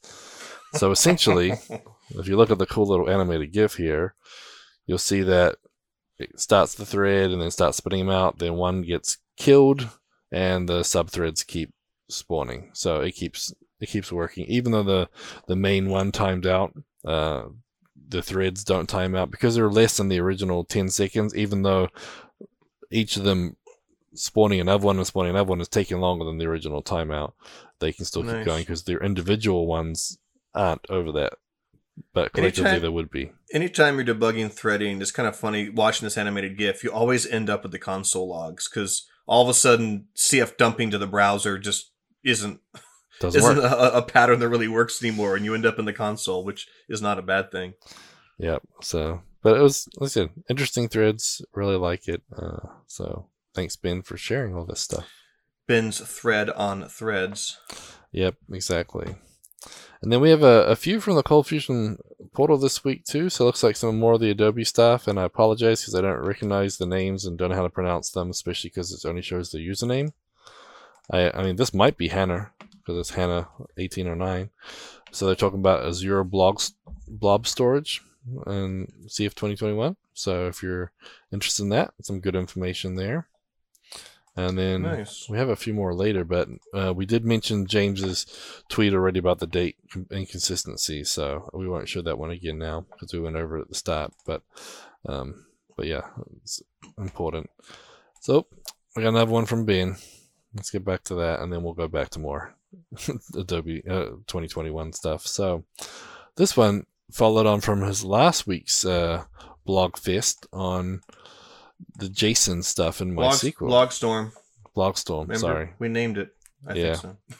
So essentially, (laughs) if you look at the cool little animated GIF here, you'll see that it starts the thread and then starts spinning them out. Then one gets killed and the sub threads keep spawning. So it keeps it keeps working, even though the the main one timed out. Uh, the threads don't time out because they're less than the original 10 seconds, even though each of them spawning another one and spawning another one is taking longer than the original timeout. They can still Nice. keep going because their individual ones aren't over that, but collectively Anytime- they would be. Anytime you're debugging threading, it's kind of funny watching this animated GIF. You always end up with the console logs because all of a sudden CF dumping to the browser just isn't Doesn't isn't a, a pattern that really works anymore, and you end up in the console, which is not a bad thing. Yep. So, but it was, like I said, interesting threads. Really like it. Uh, so thanks, Ben, for sharing all this stuff. Ben's thread on threads. Yep, exactly. And then we have a, a few from the Cold Fusion portal this week too. So it looks like some more of the Adobe stuff. And I apologize because I don't recognize the names and don't know how to pronounce them, especially because it only shows the username. I I mean this might be Hannah because it's Hannah eighteen or nine. So they're talking about Azure blogs blob storage and CF twenty twenty one. So if you're interested in that, some good information there. And then Nice. we have a few more later, but uh, we did mention James's tweet already about the date inconsistency, so we won't show that one again now because we went over it at the start. But, um, but yeah, it's important. So we got another one from Ben. Let's get back to that, and then we'll go back to more (laughs) Adobe uh, 2021 stuff. So this one followed on from his last week's uh, blog fest on the JSON stuff in Blog, MySQL. Blogstorm. Blogstorm, Remember? sorry. We named it. I Yeah. think so.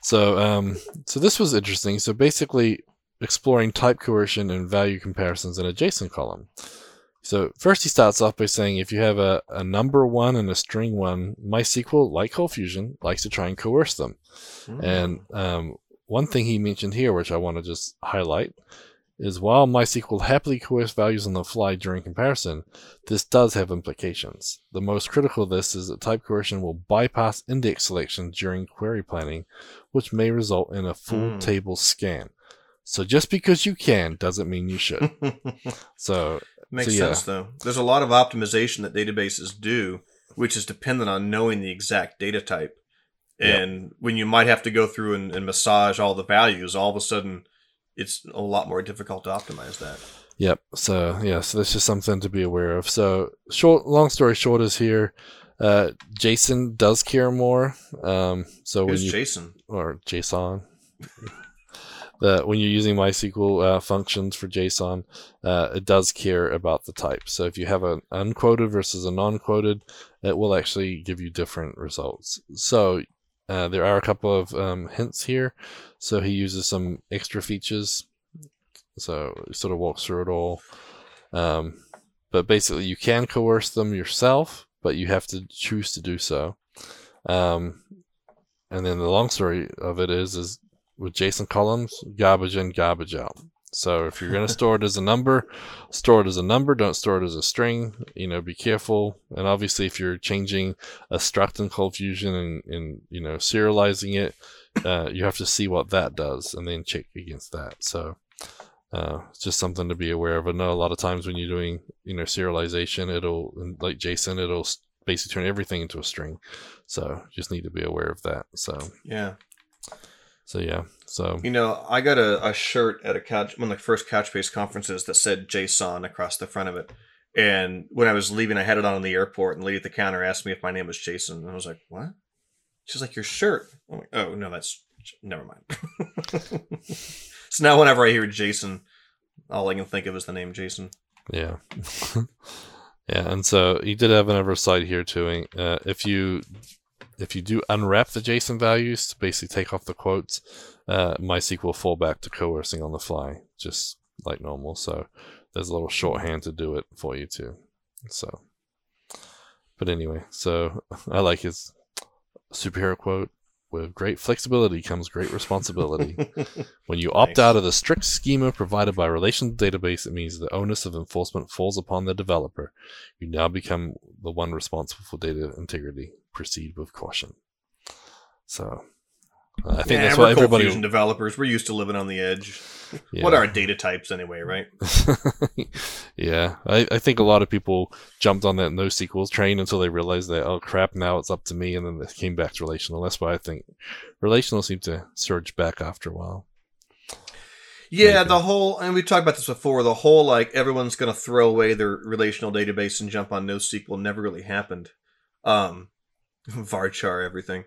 So, um, so this was interesting. So basically, exploring type coercion and value comparisons in a JSON column. So first, he starts off by saying if you have a, a number one and a string one, MySQL, like Cold Fusion, likes to try and coerce them. Mm. And um, one thing he mentioned here, which I want to just highlight, is while MySQL happily coerce values on the fly during comparison, this does have implications. The most critical of this is that type coercion will bypass index selection during query planning, which may result in a full Hmm. table scan. So just because you can doesn't mean you should. (laughs) So Makes So, yeah. sense though. There's a lot of optimization that databases do, which is dependent on knowing the exact data type. Yep. And when you might have to go through and, and massage all the values, all of a sudden it's a lot more difficult to optimize that. Yep. So yeah, so that's just something to be aware of. So short, long story short is here. Uh, Jason does care more. Um, so when you Jason? or JSON, the when you're using MySQL uh, functions for JSON, uh, it does care about the type. So if you have an unquoted versus a non-quoted, it will actually give you different results. So uh, there are a couple of um, hints here. So he uses some extra features. So sort of walks through it all. Um, but basically, you can coerce them yourself, but you have to choose to do so. Um, and then the long story of it is, is with JSON columns, garbage in, garbage out. So if you're going to store it as a number, store it as a number. Don't store it as a string. You know, be careful. And obviously, if you're changing a struct in Cold Fusion and, and you know serializing it, uh, you have to see what that does and then check against that. So uh, it's just something to be aware of. I know a lot of times when you're doing you know serialization, it'll like JSON, it'll basically turn everything into a string. So just need to be aware of that. So Yeah. So yeah. So You know, I got a, a shirt at a couch one of the first Couchbase conferences that said JSON across the front of it. And when I was leaving, I had it on in the airport, and the lady at the counter asked me if my name was Jason. And I was like, "What?" She's like, "Your shirt." I'm like, "Oh no, that's never mind." (laughs) so now, whenever I hear Jason, all I can think of is the name Jason. Yeah. (laughs) yeah, and so you did have an oversight here too. Uh, if you if you do unwrap the JSON values to basically take off the quotes, uh, MySQL will fall back to coercing on the fly, just like normal. So there's a little shorthand to do it for you too. So, but anyway, so (laughs) I like his superhero quote. with great flexibility comes great responsibility. (laughs) when you opt Nice. out of the strict schema provided by a relational database, it means the onus of enforcement falls upon the developer. You now become the one responsible for data integrity. Proceed with caution. So, uh, I think yeah, that's we're everybody. Fusion developers. We're used to living on the edge. (laughs) Yeah. What are data types anyway, right? (laughs) yeah, I, I think a lot of people jumped on that NoSQL train until they realized that oh crap, now it's up to me, and then they came back to relational. That's why I think relational seemed to surge back after a while. Yeah, Maybe. the whole, and we talked about this before. The whole like everyone's going to throw away their relational database and jump on NoSQL never really happened. Um, (laughs) varchar everything.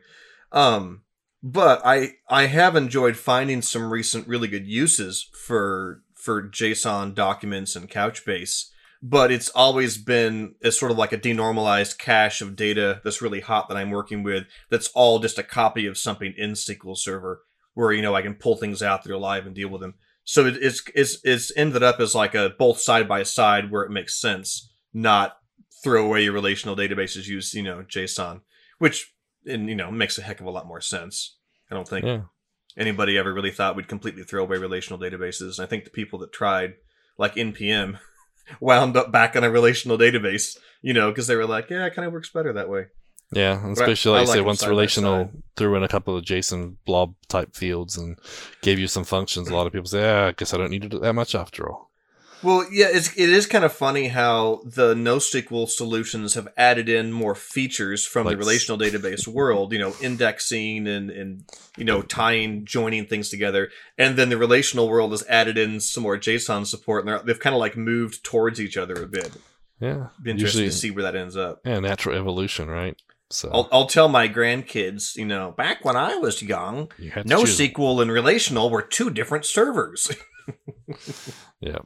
Um, but I I have enjoyed finding some recent really good uses for for JSON documents and Couchbase. But it's always been as sort of like a denormalized cache of data that's really hot that I'm working with. That's all just a copy of something in SQL Server, where you know I can pull things out that are live and deal with them. So it, it's it's it's ended up as like a both side by side where it makes sense, not throw away your relational databases, use you know JSON, which and you know makes a heck of a lot more sense. I don't think Yeah, anybody ever really thought we'd completely throw away relational databases. I think the people that tried, like NPM, (laughs) wound up back on a relational database, you know, because they were like, yeah, it kind of works better that way. yeah, and especially I like I say, them once relational threw in a couple of JSON blob type fields and gave you some functions. A lot of people say, ah, I guess I don't need it that much after all. Well, yeah, it's it is kind of funny how the NoSQL solutions have added in more features from Like the relational database world, you know, indexing and and you know tying, joining things together, and then the relational world has added in some more JSON support, and they're, they've kind of like moved towards each other a bit. Yeah, Be interested usually to see where that ends up. yeah, natural evolution, right? So I'll, I'll tell my grandkids, you know, back when I was young, you. NoSQL and relational were two different servers. (laughs) Yeah.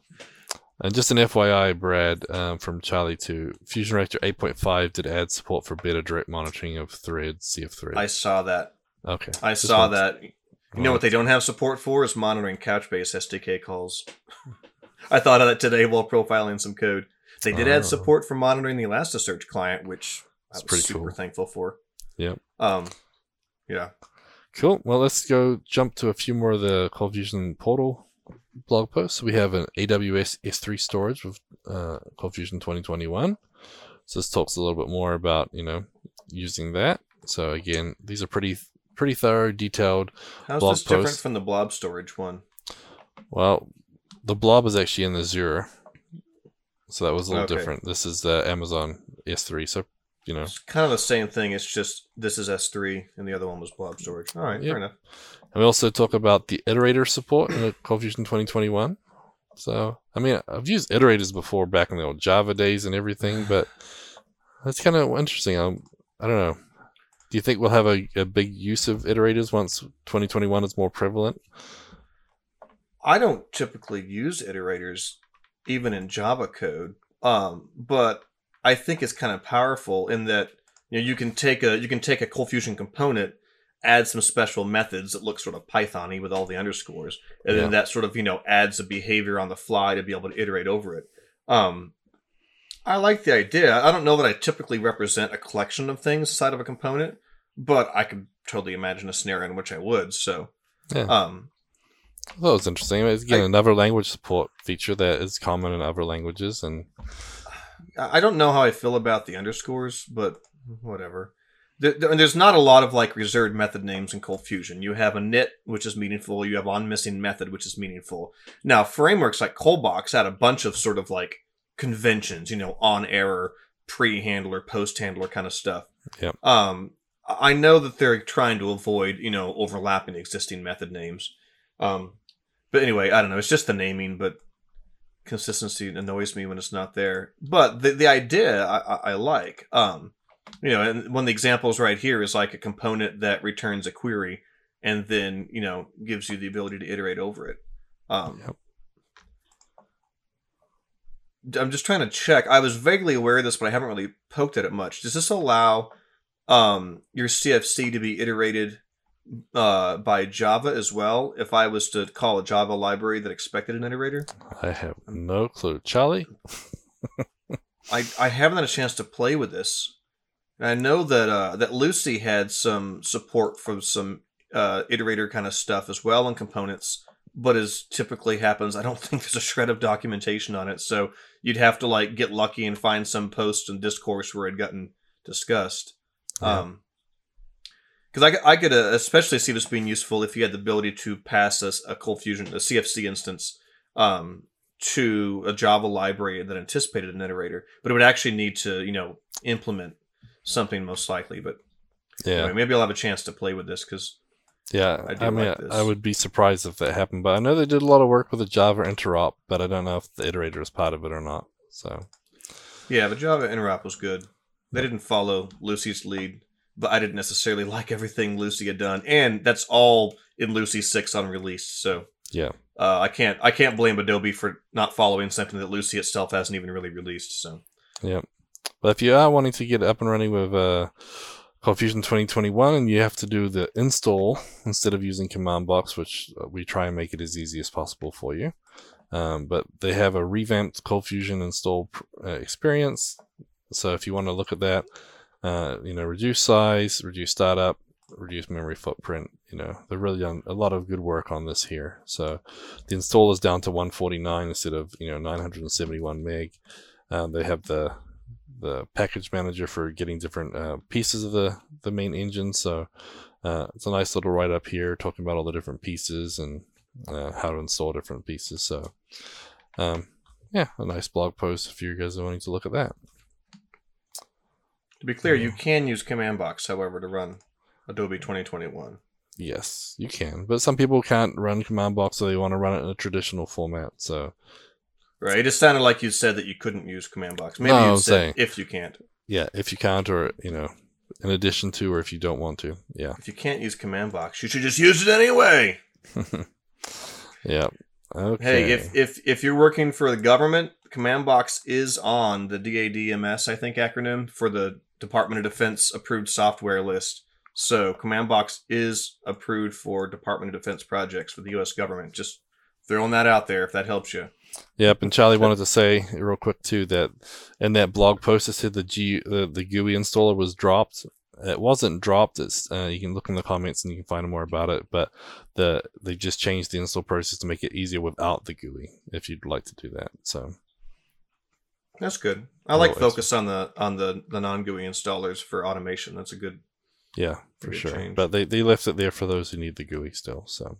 And just an FYI, Brad, um, from Charlie to Fusion Reactor 8.5 did add support for better direct monitoring of threads, CF threads. I saw that. okay. I Just saw that. You know what they don't have support for is monitoring Couchbase SDK calls. (laughs) I thought of that today while profiling some code. They did Oh. add support for monitoring the Elasticsearch client, which That's I was pretty super cool. thankful for. Yep. Um, yeah. Cool. Well, let's go jump to a few more of the Cold Fusion portal blog posts. We have an AWS S3 storage with uh, Cold Fusion 2021. So this talks a little bit more about you know using that. So again, these are pretty pretty thorough, detailed. How's Blog this different from the blob storage one? Well, the blob is actually in the Azure, so that was a little Okay. different. This is the Amazon S3, so you know. It's kind of the same thing. It's just this is S3 and the other one was blob storage. All right, Yep. fair enough. And we also talk about the iterator support in the Cold Fusion 2021. So, I mean, I've used iterators before back in the old Java days and everything, but that's kind of interesting. Um, I don't know. Do you think we'll have a, a big use of iterators once 2021 is more prevalent? I don't typically use iterators even in Java code, um, but I think it's kind of powerful in that you know you can take a you can take a Cold Fusion component, add some special methods that look sort of Python-y with all the underscores, and Yeah. then that sort of you know adds a behavior on the fly to be able to iterate over it. Um, I like the idea. I don't know that I typically represent a collection of things inside of a component, but I could totally imagine a scenario in which I would. So, Yeah. um, I thought it was interesting. It's, again, I- another language support feature that is common in other languages, and I I don't know how I feel about the underscores, but whatever. There, there- there's not a lot of like reserved method names in Cold Fusion. You have an init, which is meaningful. You have on missing method, which is meaningful. Now, frameworks like Coldbox had a bunch of sort of like conventions, you know, on error, pre handler, post handler kind of stuff. Yep. Um, I I know that they're trying to avoid, you know, overlapping existing method names. Um, but anyway, I don't know. It's just the naming, but consistency annoys me when it's not there. But the the idea I, I, I like. Um, you know, and one of the examples right here is like a component that returns a query and then you know gives you the ability to iterate over it. Um, Yep. I'm just trying to check. I was vaguely aware of this, but I haven't really poked at it much. Does this allow um, your CFC to be iterated uh, by Java as well? If I was to call a Java library that expected an iterator, I have no clue. Charlie? (laughs) I I haven't had a chance to play with this, I know that uh, that Lucee had some support for some uh, iterator kind of stuff as well and components, but as typically happens, I don't (laughs) think there's a shred of documentation on it. So you'd have to like get lucky and find some post and discourse where it had gotten discussed. Yeah. Um, because I, I could uh, especially see this being useful if you had the ability to pass a, a Cold Fusion, a CFC instance, um, to a Java library that anticipated an iterator, but it would actually need to, you know, implement something most likely. But Yeah. anyway, maybe I'll have a chance to play with this because Yeah, I I, mean, like this. I would be surprised if that happened, but I know they did a lot of work with the Java interop, but I don't know if the iterator is part of it or not. So, yeah, the Java interop was good. They didn't follow Lucee's lead, but I didn't necessarily (laughs) like everything Lucee had done, and that's all in Lucee six unreleased. So yeah, uh, I can't I can't blame Adobe for not following something that Lucee itself hasn't even really released. So yeah. But if you are wanting to get up and running with uh, Cold Fusion 2021, and you have to do the install instead of using Command Box, which uh, we try and make it as easy as possible for you. Um, but they have a revamped Cold Fusion install uh, experience. So if you want to look at that, uh, you know, reduce size, reduce startup, reduce memory footprint. You know, they're really done a lot of good work on this here. So the install is down to 149 instead of you know 971 meg. Um, they have the the package manager for getting different uh, pieces of the the main engine. So uh, it's a nice little write up here talking about all the different pieces and uh, how to install different pieces. So um, yeah, a nice blog post if you guys are wanting to look at that. to be clear, you can use Command Box, however, to run Adobe 2021. Yes, you can, but some people can't run command box, so they want to run it in a traditional format. So Right. It just sounded like you said that you couldn't use Command Box. Maybe No, you said saying- if you can't. yeah, if you can't, or you know, in addition to, or if you don't want to, yeah, If you can't use Command Box, you should just use it anyway. (laughs) yeah. Okay. Hey, if if if you're working for the government, Command Box is on the DADMS, I think acronym for the Department of Defense approved software list. So Command Box is approved for Department of Defense projects for the U.S. government. Just throwing that out there if that helps you. Yep, and Charlie wanted to say real quick too that in that blog post it said the G the, the GUI installer was dropped. It wasn't dropped. It's uh, you can look in the comments and you can find more about it. But the they just changed the install process to make it easier without the GUI. If you'd like to do that, so That's good. I like focus on the on the the non GUI installers for automation. That's a good. yeah, for sure. change. But they they left it there for those who need the GUI still. So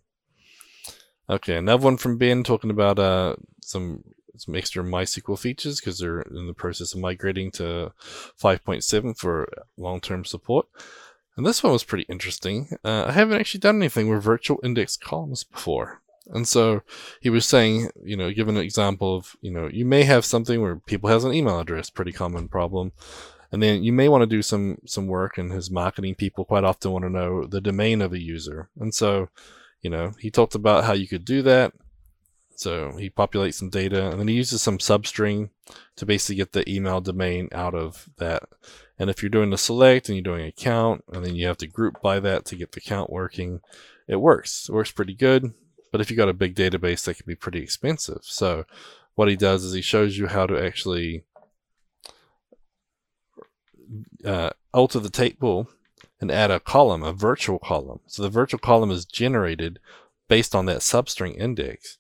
okay, another one from Ben talking about uh some some extra MySQL features because they're in the process of migrating to 5.7 for long-term support. And this one was pretty interesting. Uh, I haven't actually done anything with virtual index columns before. And so he was saying, you know, give an example of, you know, you may have something where people has an email address, pretty common problem. And then you may want to do some some work and his marketing people quite often want to know the domain of a user. And so, you know, he talked about how you could do that. So he populates some data and then he uses some substring to basically get the email domain out of that. And if you're doing the select and you're doing a count and then you have to group by that to get the count working, it works. It works pretty good. But if you got a big database, that can be pretty expensive. So what he does is he shows you how to actually uh, alter the table and add a column, a virtual column. So the virtual column is generated based on that substring index.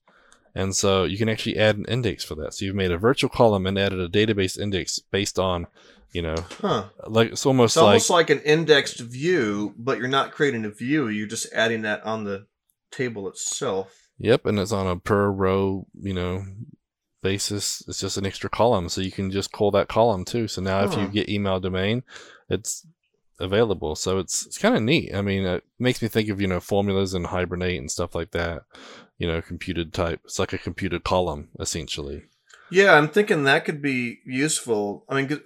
And so you can actually add an index for that. So you've made a virtual column and added a database index based on, you know, Huh. like it's almost It's like almost like an indexed view, but you're not creating a view. You're just adding that on the table itself. Yep, and it's on a per row, you know, basis. It's just an extra column, so you can just call that column too. So now, if you get email domain, it's available. So it's it's kind of neat. I mean, it makes me think of you know formulas and Hibernate and stuff like that. You know, computed type. It's like a computed column essentially. Yeah, I'm thinking that could be useful. I mean,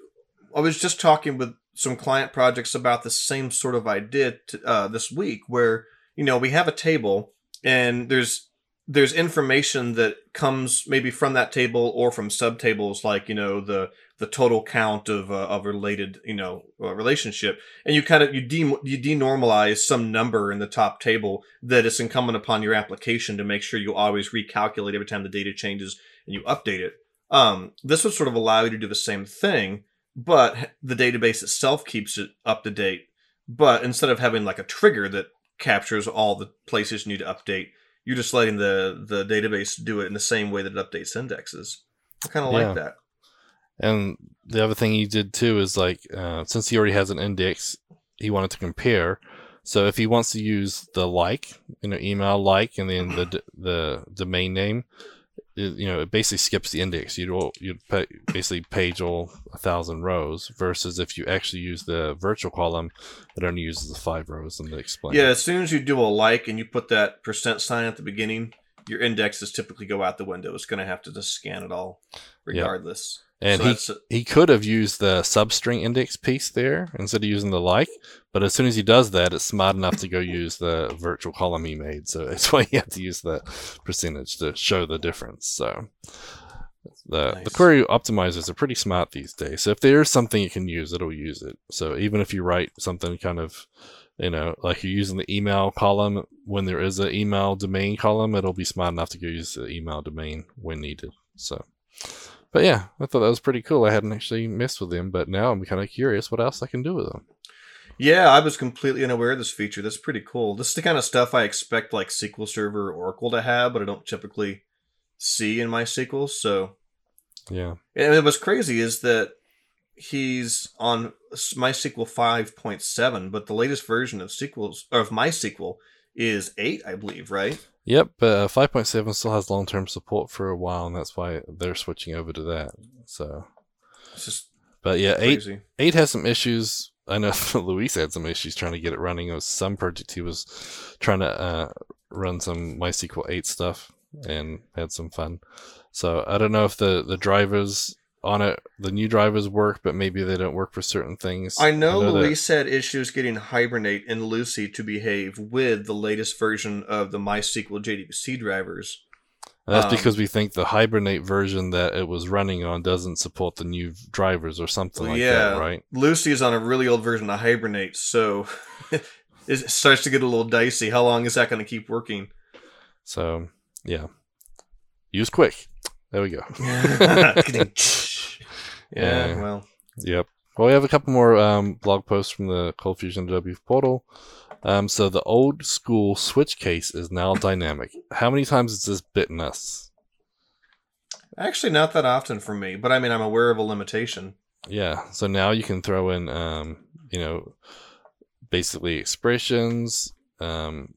I was just talking with some client projects about the same sort of idea t uh, this week, where you know we have a table and there's there's information that comes maybe from that table or from subtables like you know the the total count of uh, of related you know uh, relationship and you kind of you de you denormalize some number in the top table that it's incumbent upon your application to make sure you always recalculate every time the data changes and you update it um, this would sort of allow you to do the same thing but the database itself keeps it up to date. But instead of having like a trigger that captures all the places you need to update, you're just letting the the database do it in the same way that it updates indexes. I kind of Yeah. like that. And the other thing he did too is like, uh, since he already has an index, he wanted to compare. So if he wants to use the like, you know, email like, and then the the domain name, it, you know, it basically skips the index. You'd all, you'd basically page all a thousand rows. Versus if you actually use the virtual column, it only uses the five rows in the explain. Yeah, as soon as you do a like and you put that percent sign at the beginning, your indexes typically go out the window. It's going to have to just scan it all, regardless. And So he he could have used the substring index piece there instead of using the like, but as soon as he does that, it's smart enough to go (laughs) use the virtual column he made. So that's (laughs) why he had to use the percentage to show the difference. So the the query optimizers are pretty smart these days. So if there is something you can use, it'll use it. So even if you write something kind of you know, like you're using the email column when there is an email domain column, it'll be smart enough to go use the email domain when needed. So, but yeah, I thought that was pretty cool. I hadn't actually messed with them, but now I'm kind of curious what else I can do with them. Yeah, I was completely unaware of this feature. That's pretty cool. This is the kind of stuff I expect like SQL Server or Oracle to have, but I don't typically see in MySQL. So, Yeah, and what's crazy is that he's on MySQL 5.7, but the latest version of SQL's of MySQL is 8, I believe, right? Yep. But uh, 5.7 still has long term support for a while, and that's why they're switching over to that. So, It's just but yeah, eight eight has some issues. I know (laughs) Luis had some issues trying to get it running. It was some project he was trying to uh, run some MySQL 8 stuff and had some fun. So I don't know if the, the drivers on it, the new drivers work, but maybe they don't work for certain things. I know, that- Luis had issues getting Hibernate and Lucee to behave with the latest version of the MySQL JDBC drivers. And that's Um, because we think the Hibernate version that it was running on doesn't support the new drivers or something like that, right? Lucee is on a really old version of Hibernate, so (laughs) it starts to get a little dicey. How long is that going to keep working? So yeah, use quick. There we go. (laughs) (laughs) yeah, well, Yep. Well, we have a couple more um, blog posts from the Cold Fusion W portal. Um, so the old school switch case is now dynamic. How many times has this bitten us? actually, not that often for me, but I mean, I'm aware of a limitation. Yeah. So now you can throw in, um, you know, basically expressions. Um,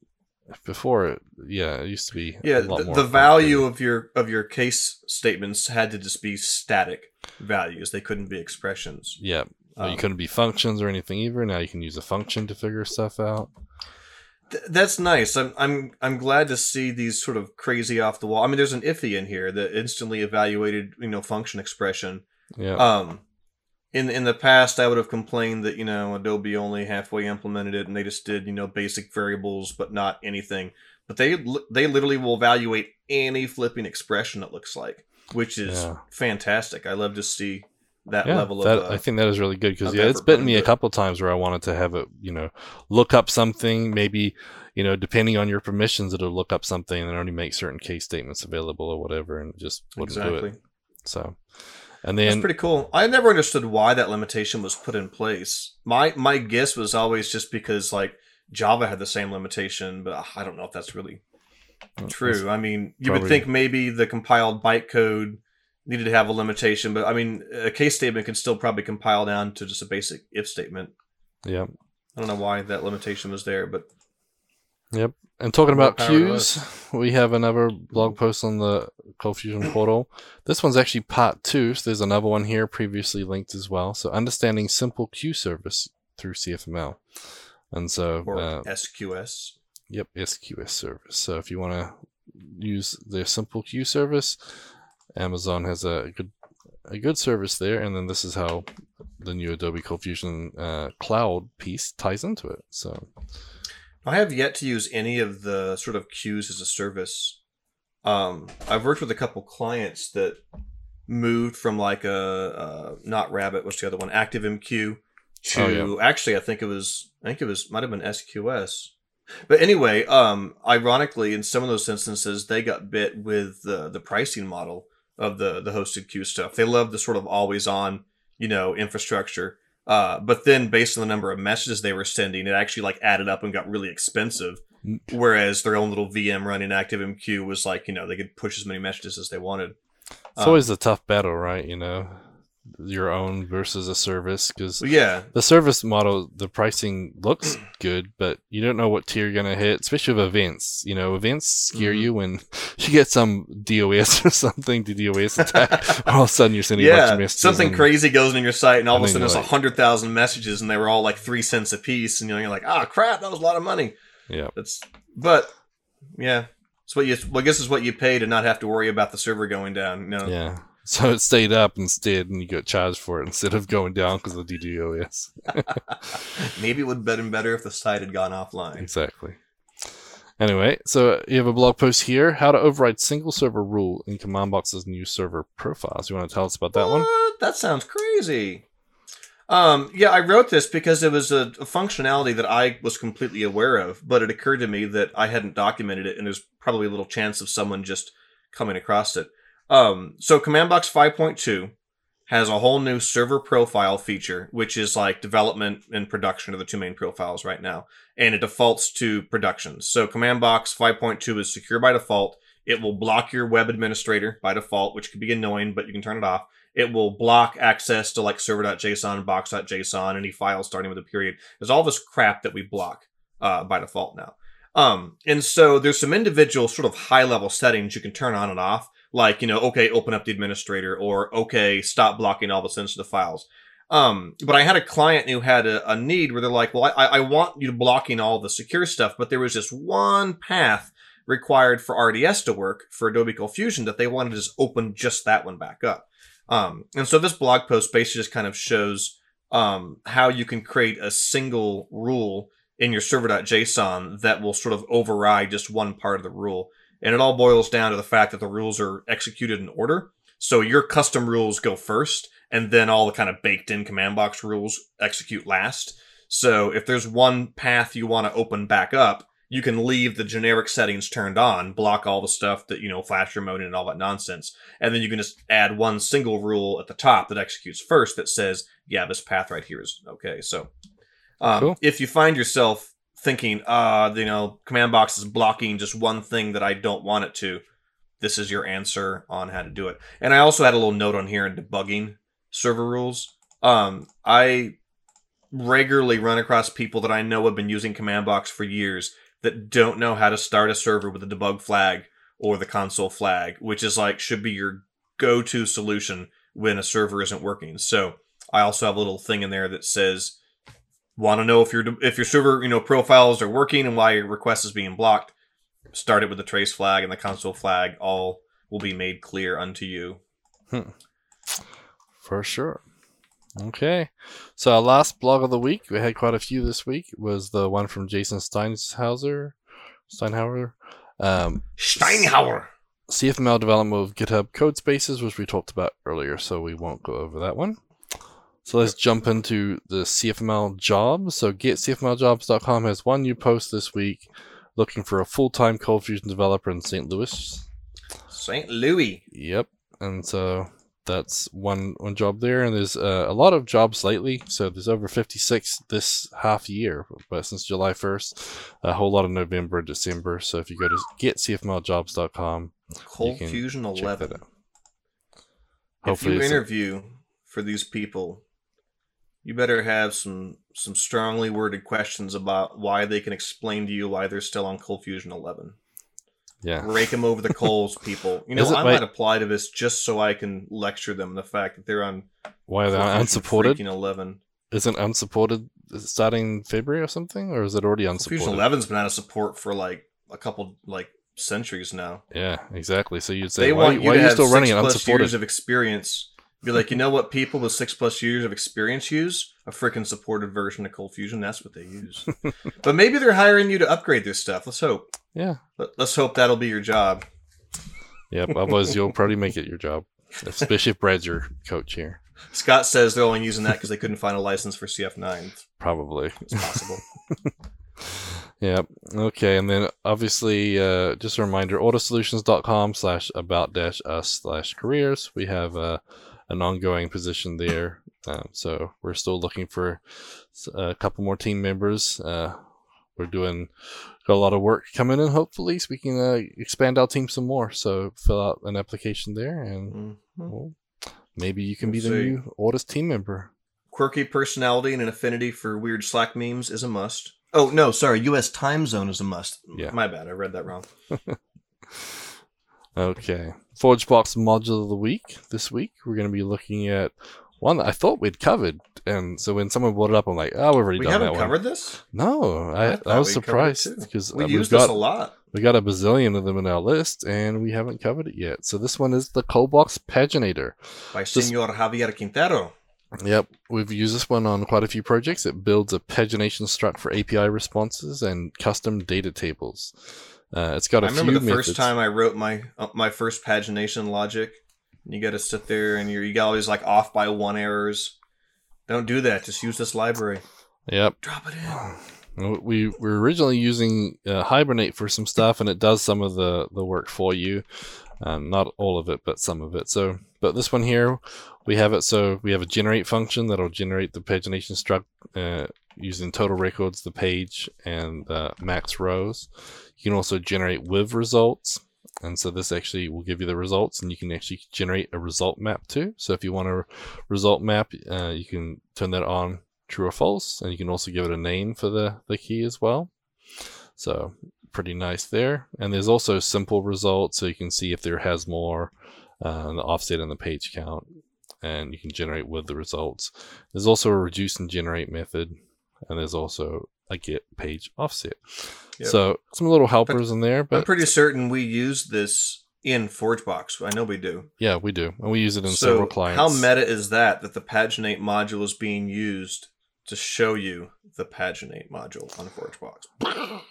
before, yeah, it used to be Yeah, a lot the, the value of your of your case statements had to just be static values; they couldn't be expressions. Yeah. Well, you Um, couldn't be functions or anything either. Now you can use a function to figure stuff out. Th- that's nice. I'm I'm I'm glad to see these sort of crazy off the wall. I mean, there's an iffy in here that instantly evaluated, you know, function expression. Yeah. Um, in in the past, I would have complained that you know Adobe only halfway implemented it, and they just did you know basic variables, but not anything. But they they literally will evaluate any flipping expression it looks like, which is Yeah. fantastic. I love to see that yeah, level that, of. Uh, I think that is really good because yeah, it's bitten me a couple times where I wanted to have it, you know, look up something. Maybe you know, depending on your permissions, it'll look up something and only make certain case statements available or whatever, and just wouldn't do it. So, and That's pretty cool. I never understood why that limitation was put in place. My my guess was always just because like Java had the same limitation, but uh, I don't know if that's really true. I mean, you would think maybe the compiled bytecode needed to have a limitation, but I mean, a case statement can still probably compile down to just a basic if statement. yeah, I don't know why that limitation was there, but Yep. And talking about queues, (laughs) we have another blog post on the Cold Fusion portal. This one's actually part two, so there's another one here previously linked as well. So understanding simple queue service through CFML. And so, or uh, SQS. yep, SQS service. So if you want to use their simple queue service, Amazon has a good a good service there, and then this is how the new Adobe Cold Fusion uh, Cloud piece ties into it. So I have yet to use any of the sort of queues as a service. Um, I've worked with a couple clients that moved from like a, uh not Rabbit, what's the other one, ActiveMQ, to Oh, actually I think it was I think it was might have been SQS. But anyway, um, ironically, in some of those instances, they got bit with the the pricing model of the the hosted queue stuff. They love the sort of always on you know, infrastructure. Uh, but then based on the number of messages they were sending, it actually like added up and got really expensive. Mm. Whereas their own little VM running ActiveMQ was like, you know, they could push as many messages as they wanted. It's always a tough battle, right? You know, your own versus a service because yeah, the service model, the pricing looks (clears throat) good, but you don't know what tier you're gonna hit, especially with events. You know, events scare Mhm. you when (laughs) you get some DOS or something to DOS (laughs) attack. all of a sudden, you're sending yeah, of messages. something and- crazy goes in your site, and all of a sudden there's a like- hundred thousand messages, and they were all like three cents a piece, and you know, you're like, ah, crap, that was a lot of money. Yeah. That's, but yeah, it's what you. Well, I guess it's what you pay to not have to worry about the server going down. You know? Yeah. So it stayed up instead, and you got charged for it instead of going down because of DDoS. (laughs) Maybe it would have been better if the site had gone offline. Exactly. Anyway, so you have a blog post here: how to override single server rule in CommandBox's new server profiles. You want to tell us about that one? That sounds crazy. Um, yeah, I wrote this because it was a, a functionality that I was completely aware of, but it occurred to me that I hadn't documented it, and there's probably a little chance of someone just coming across it. Um, so CommandBox 5.2 has a whole new server profile feature, which is like development and production are the two main profiles right now, and it defaults to production. So CommandBox 5.2 is secure by default. It will block your web administrator by default, which could be annoying, but you can turn it off. It will block access to like server.json, box.json, any files starting with a period. There's all this crap that we block uh, by default now. Um, and so there's some individual sort of high level settings you can turn on and off, like, you know, okay, open up the administrator or okay, stop blocking all the sensitive files. Um, but I had a client who had a, a need where they're like, well, I, I want you blocking all the secure stuff, but there was just one path required for RDS to work for Adobe Fusion that they wanted to just open just that one back up. Um, and so this blog post basically just kind of shows um, how you can create a single rule in your server.json that will sort of override just one part of the rule. And it all boils down to the fact that the rules are executed in order. So your custom rules go first, and then all the kind of baked in CommandBox rules execute last. So if there's one path you want to open back up, you can leave the generic settings turned on, block all the stuff that, you know, flash your mode and all that nonsense. And then you can just add one single rule at the top that executes first that says, yeah, this path right here is okay. So um, Cool. if you find yourself thinking, uh, you know, CommandBox is blocking just one thing that I don't want it to, this is your answer on how to do it. And I also had a little note on here in debugging server rules. Um, I regularly run across people that I know have been using CommandBox for years that don't know how to start a server with a debug flag or the console flag, which is like should be your go-to solution when a server isn't working. So I also have a little thing in there that says, "Want to know if your if your server you know profiles are working and why your request is being blocked? Start it with the trace flag and the console flag. All will be made clear unto you." For sure. Okay. So our last blog of the week, we had quite a few this week, was the one from Jason Steinhauser. Steinhauer. Um, Steinhauer. CFML development of GitHub code spaces, which we talked about earlier, so we won't go over that one. So let's jump into the CFML jobs. So getcfmljobs.com has one new post this week looking for a full-time Cold Fusion developer in St. Louis. St. Louis. Yep. And so that's one one job there, and there's uh, a lot of jobs lately. So there's over 56 this half year, but since July 1st, a whole lot of November, December. So if you go to getcfmljobs.com, Cold can Fusion check that 11. out. If Hopefully you a- interview for these people, you better have some some strongly worded questions about why they can explain to you why they're still on Cold Fusion 11. yeah, Rake them over the (laughs) coals, people. You know, I might apply to this just so I can lecture them the fact that they're on why are they unsupported? freaking 11. Isn't unsupported starting February or something, or is it already Cold Fusion unsupported? 11's been out of support for like a couple like centuries now. Yeah, exactly. So you'd say, they why, want you why are you still running plus unsupported? years of experience. Be like, you know what people with six plus years of experience use? A freaking supported version of Cold Fusion. That's what they use. (laughs) but maybe they're hiring you to upgrade their stuff. Let's hope. yeah, Let, let's hope that'll be your job. yep. Otherwise, you'll probably make it your job, especially if Brad's your coach here. Scott says they're only using that because they couldn't find a license for CF9. Probably. It's possible. (laughs) (laughs) Yeah. Okay. And then obviously, uh, just a reminder, ortussolutions.com slash about dash us slash careers. We have uh, an ongoing position there Um, so we're still looking for a couple more team members. Uh, we're doing got a lot of work coming in. Hopefully, so we can uh, expand our team some more. So fill out an application there, and Mhm. well, maybe you can be We'll the see. new oldest team member. Quirky personality and an affinity for weird Slack memes is a must. Oh no, sorry. U.S. time zone is a must. Yeah. my bad. I read that wrong. (laughs) Okay. ForgeBox module of the week. This week, we're going to be looking at one that I thought we'd covered. And so when someone brought it up, I'm like, oh, we've already We done haven't that covered one. this. No, I, I I, was we covered it surprised because We uh, we've use got this a lot. we got a bazillion of them in our list, and we haven't covered it yet. So this one is the Coldbox Paginator. by Just- Senor Javier Quintero. Yep, we've used this one on quite a few projects. It builds a pagination struct for API responses and custom data tables. Uh, it's got a I remember few the methods. first time I wrote my uh, my first pagination logic. And you got to sit there and you're you got all these like off by one errors. Don't do that. Just use this library. Yep, Drop it in. We were originally using uh, Hibernate for some stuff, and it does some of the, the work for you. Um, not all of it, but some of it. So, but this one here, we have it. So we have a generate function that'll generate the pagination struct uh, using total records, the page, and uh, max rows. You can also generate with results. And so this actually will give you the results, and you can actually generate a result map too. So if you want a result map, uh, you can turn that on true or false, and you can also give it a name for the, the key as well. So pretty nice there. And there's also simple results, so you can see if there has more, uh, the offset and the page count, and you can generate with the results. There's also a reduce and generate method, and there's also a get page offset. Yep. So some little helpers in there, But I'm pretty certain we use this in ForgeBox. I know we do. yeah, we do, and we use it in so several clients. how meta is that? That the paginate module is being used to show you the paginate module on ForgeBox.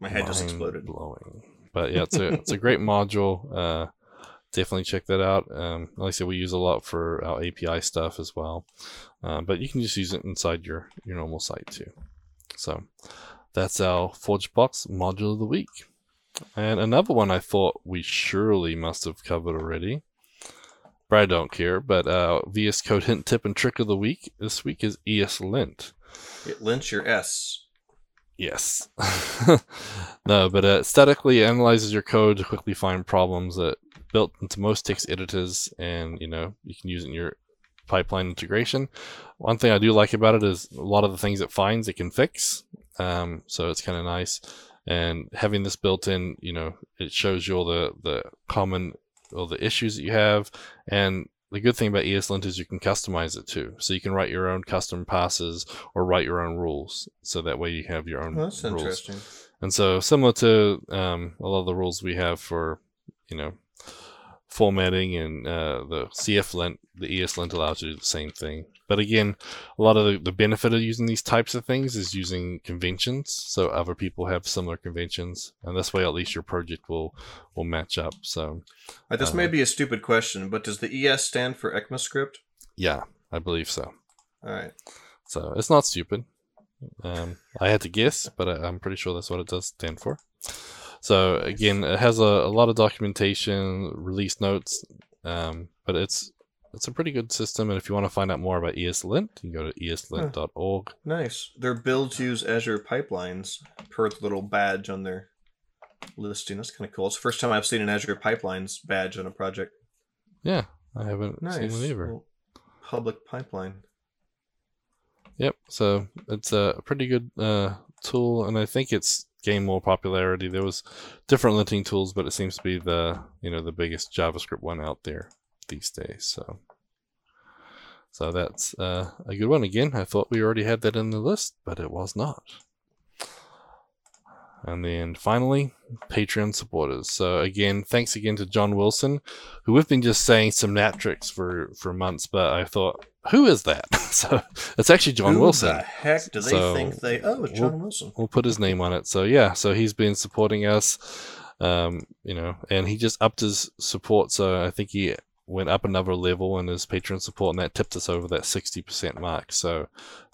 My head just exploded. Blowing. But yeah, it's a it's a great module. Uh, definitely check that out. Um, like I said, we use a lot for our API stuff as well. Uh, but you can just use it inside your your normal site too. So that's our ForgeBox module of the week. And another one I thought we surely must have covered already. But I don't care. But uh, VS Code hint tip and trick of the week this week is ESLint. It links your S. Yes. (laughs) no, but uh, statically analyzes your code to quickly find problems that built into most text editors, and you know you can use it in your pipeline integration. One thing I do like about it is a lot of the things it finds it can fix, um, so it's kind of nice. And having this built in, you know, it shows you all the the common all the issues that you have, and the good thing about ESLint is you can customize it too. So you can write your own custom passes or write your own rules. So that way you have your own Oh, that's rules. interesting. And so similar to um, a lot of the rules we have for, you know, formatting and uh, the CFLint, the ESLint allows you to do the same thing. But again, a lot of the, the benefit of using these types of things is using conventions. So other people have similar conventions, and this way at least your project will will match up. So Uh, this Uh, may be a stupid question, but does the ES stand for ECMAScript? yeah, I believe so. All right. So it's not stupid. Um, I had to guess, but I, I'm pretty sure that's what it does stand for. So again, it has a, a lot of documentation, release notes, um, but it's it's a pretty good system. And if you want to find out more about ESLint, you can go to eslint.org. Nice. Their builds use Azure pipelines per the little badge on their listing. That's kind of cool. It's the first time I've seen an Azure pipelines badge on a project. Yeah, I haven't Nice. seen it either. Public pipeline. Yep. So it's a pretty good uh, tool, and I think it's gained more popularity. There was different linting tools, but it seems to be the you know the biggest JavaScript one out there these days. So so that's uh, a good one. Again, I thought we already had that in the list, but it was not. And then finally, Patreon supporters. So again, thanks again to John Wilson, who we've been just saying Synaptrix for for months, but I thought, who is that? (laughs) so it's actually John Who Wilson. the heck do they So, think they? Oh, it's John Wilson. We'll put his name on it. So yeah, so he's been supporting us, um, you know, and he just upped his support. So I think he went up another level in his Patreon support, and that tipped us over that sixty percent mark. So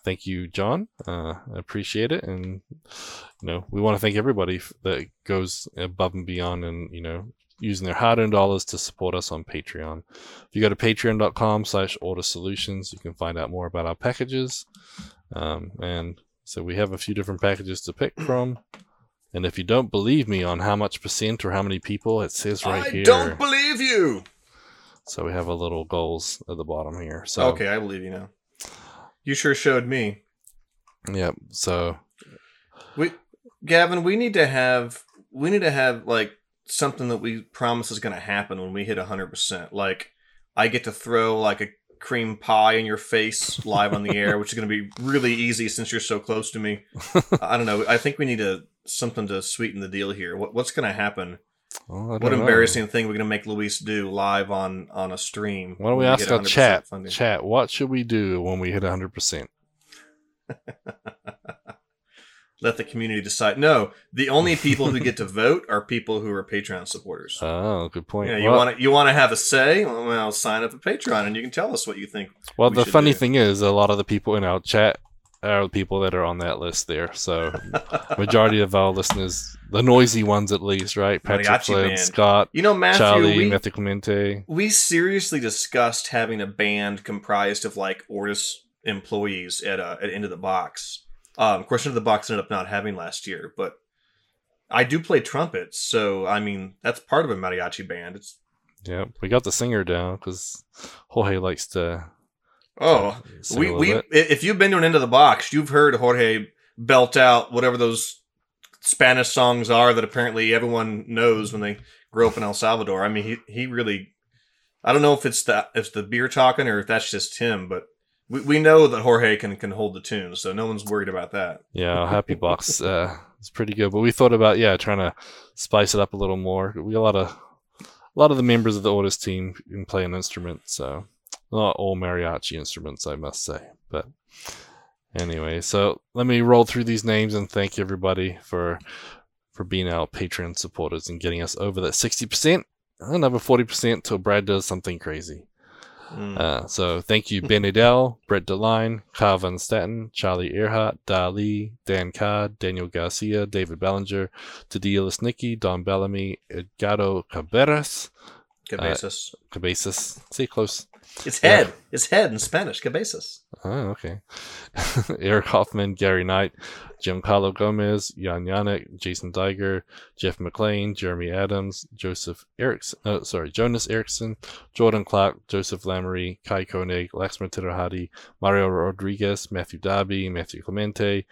thank you, John. Uh, I appreciate it, and you know, we want to thank everybody that goes above and beyond, and you know, using their hard-earned dollars to support us on Patreon. If you go to patreon.com slash ortus solutions, you can find out more about our packages. Um, and so we have a few different packages to pick from. And if you don't believe me on how much percent or how many people, it says right I here. don't believe you. So we have a little goals at the bottom here. So Okay, I believe you now. You sure showed me. Yep. So We, Gavin, we need to have we need to have like something that we promise is going to happen when we hit hundred percent. Like I get to throw like a cream pie in your face live on the air, which is going to be really easy since you're so close to me. (laughs) I don't know. I think we need to something to sweeten the deal here. What, what's going to happen? Oh, well, What don't know. embarrassing thing we're going to make Luis do live on on a stream? Why don't we ask our chat? funding? Chat. What should we do when we hit hundred percent? (laughs) Let the community decide. No, the only people who get to (laughs) vote are people who are Patreon supporters. Oh, good point. Yeah, you want to you want to have a say? Well, sign up for Patreon, and you can tell us what you think. well, we the funny do. thing is, a lot of the people in our chat are the people that are on that list there. So, majority of our listeners, the noisy ones at least, right? Patrick Flynn. Scott, You know, Matthew, Charlie, we, Matthew Clemente. we seriously discussed having a band comprised of like Ortus employees at uh, at Into the Box. Um, of of the Box ended up not having last year, but I do play trumpet, so I mean that's part of a mariachi band. It's Yeah, we got the singer down because Jorge likes to. Oh, we we bit. if you've been to an Into the Box, you've heard Jorge belt out whatever those Spanish songs are that apparently everyone knows when they grow up in El Salvador. I mean, he he really. I don't know if it's the if the beer talking or if that's just him, but we, we know that Jorge can can hold the tune, so no one's worried about that. Yeah, Happy Box uh, is pretty good, but we thought about yeah trying to spice it up a little more. We got a lot of a lot of the members of the Ortus team can play an instrument, so not all mariachi instruments, I must say. But anyway, so let me roll through these names and thank everybody for for being our Patreon supporters and getting us over that sixty percent. Another forty percent till Brad does something crazy. Mm. Uh, so thank you, Ben Nadel, Brett DeLine, Kyle Van Staten, Charlie Arehart, Dali, Dan Card, Daniel Garcia, David Belanger, Tadia Lesnicki, Don Bellamy, Edgardo Caberas, Cabezas. Cabezas, say close. It's yeah. head. It's head in Spanish. Cabezas. Oh, okay. (laughs) Eric Hoffman, Gary Knight, Giancarlo Gomez, Jan Yannick, Jason Diger, Jeff McLean, Jeremy Adams, Joseph Erickson, uh, sorry, Jonas Erickson, Jordan Clark, Joseph Lamoree, Kai Koenig, Laxman Titerhadi, Mario Rodriguez, Matthew Darby, Matthew Clemente,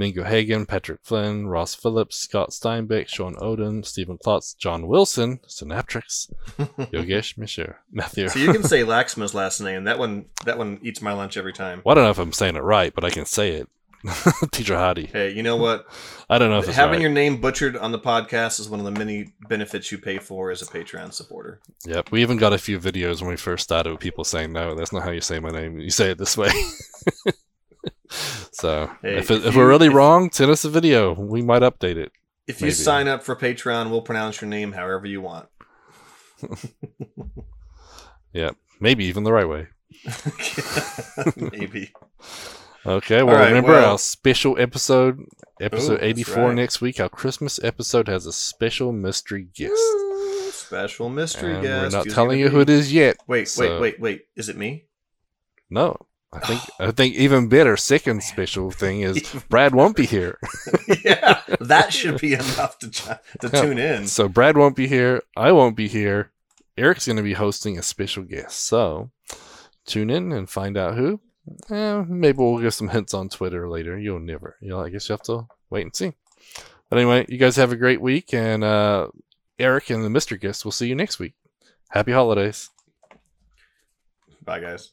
Mingo Hagen, Patrick Flynn, Ross Phillips, Scott Steinbeck, Sean Oden, Stephen Klotz, John Wilson, Synaptrix, (laughs) Yogesh Mishra, Matthew. so you can say (laughs) Laxma's last name. That one. That one eats my lunch every time. Well, I don't know if I'm saying it right, but I can say it. (laughs) Teacher Hadi. Hey, you know what? I don't know if it's Having right. your name butchered on the podcast is one of the many benefits you pay for as a Patreon supporter. Yep, we even got a few videos when we first started with people saying, "No, that's not how you say my name. You say it this way." So Hey, if, if if you- we're really if- wrong, send us a video. We might update it. If you sign up for Patreon, we'll pronounce your name however you want. (laughs) (laughs) yeah, maybe even the right way. (laughs) Maybe. Okay, well, right, remember well- our special episode, episode Ooh, 84 right. next week. Our Christmas episode has a special mystery guest. Ooh, Special mystery And guest. we're not Who's telling you gonna who it is yet. Wait, so- wait, wait, wait. Is it me? No. I think I think even better second special thing is (laughs) Brad won't be here. (laughs) yeah, that should be enough to ch- to tune in. So Brad won't be here. I won't be here. Eric's going to be hosting a special guest. So tune in and find out who. Eh, maybe we'll give some hints on Twitter later. You'll never. You know, I guess you have to wait and see. But anyway, you guys have a great week, and uh, Eric and the Mister Guest will see you next week. Happy holidays. Bye, guys.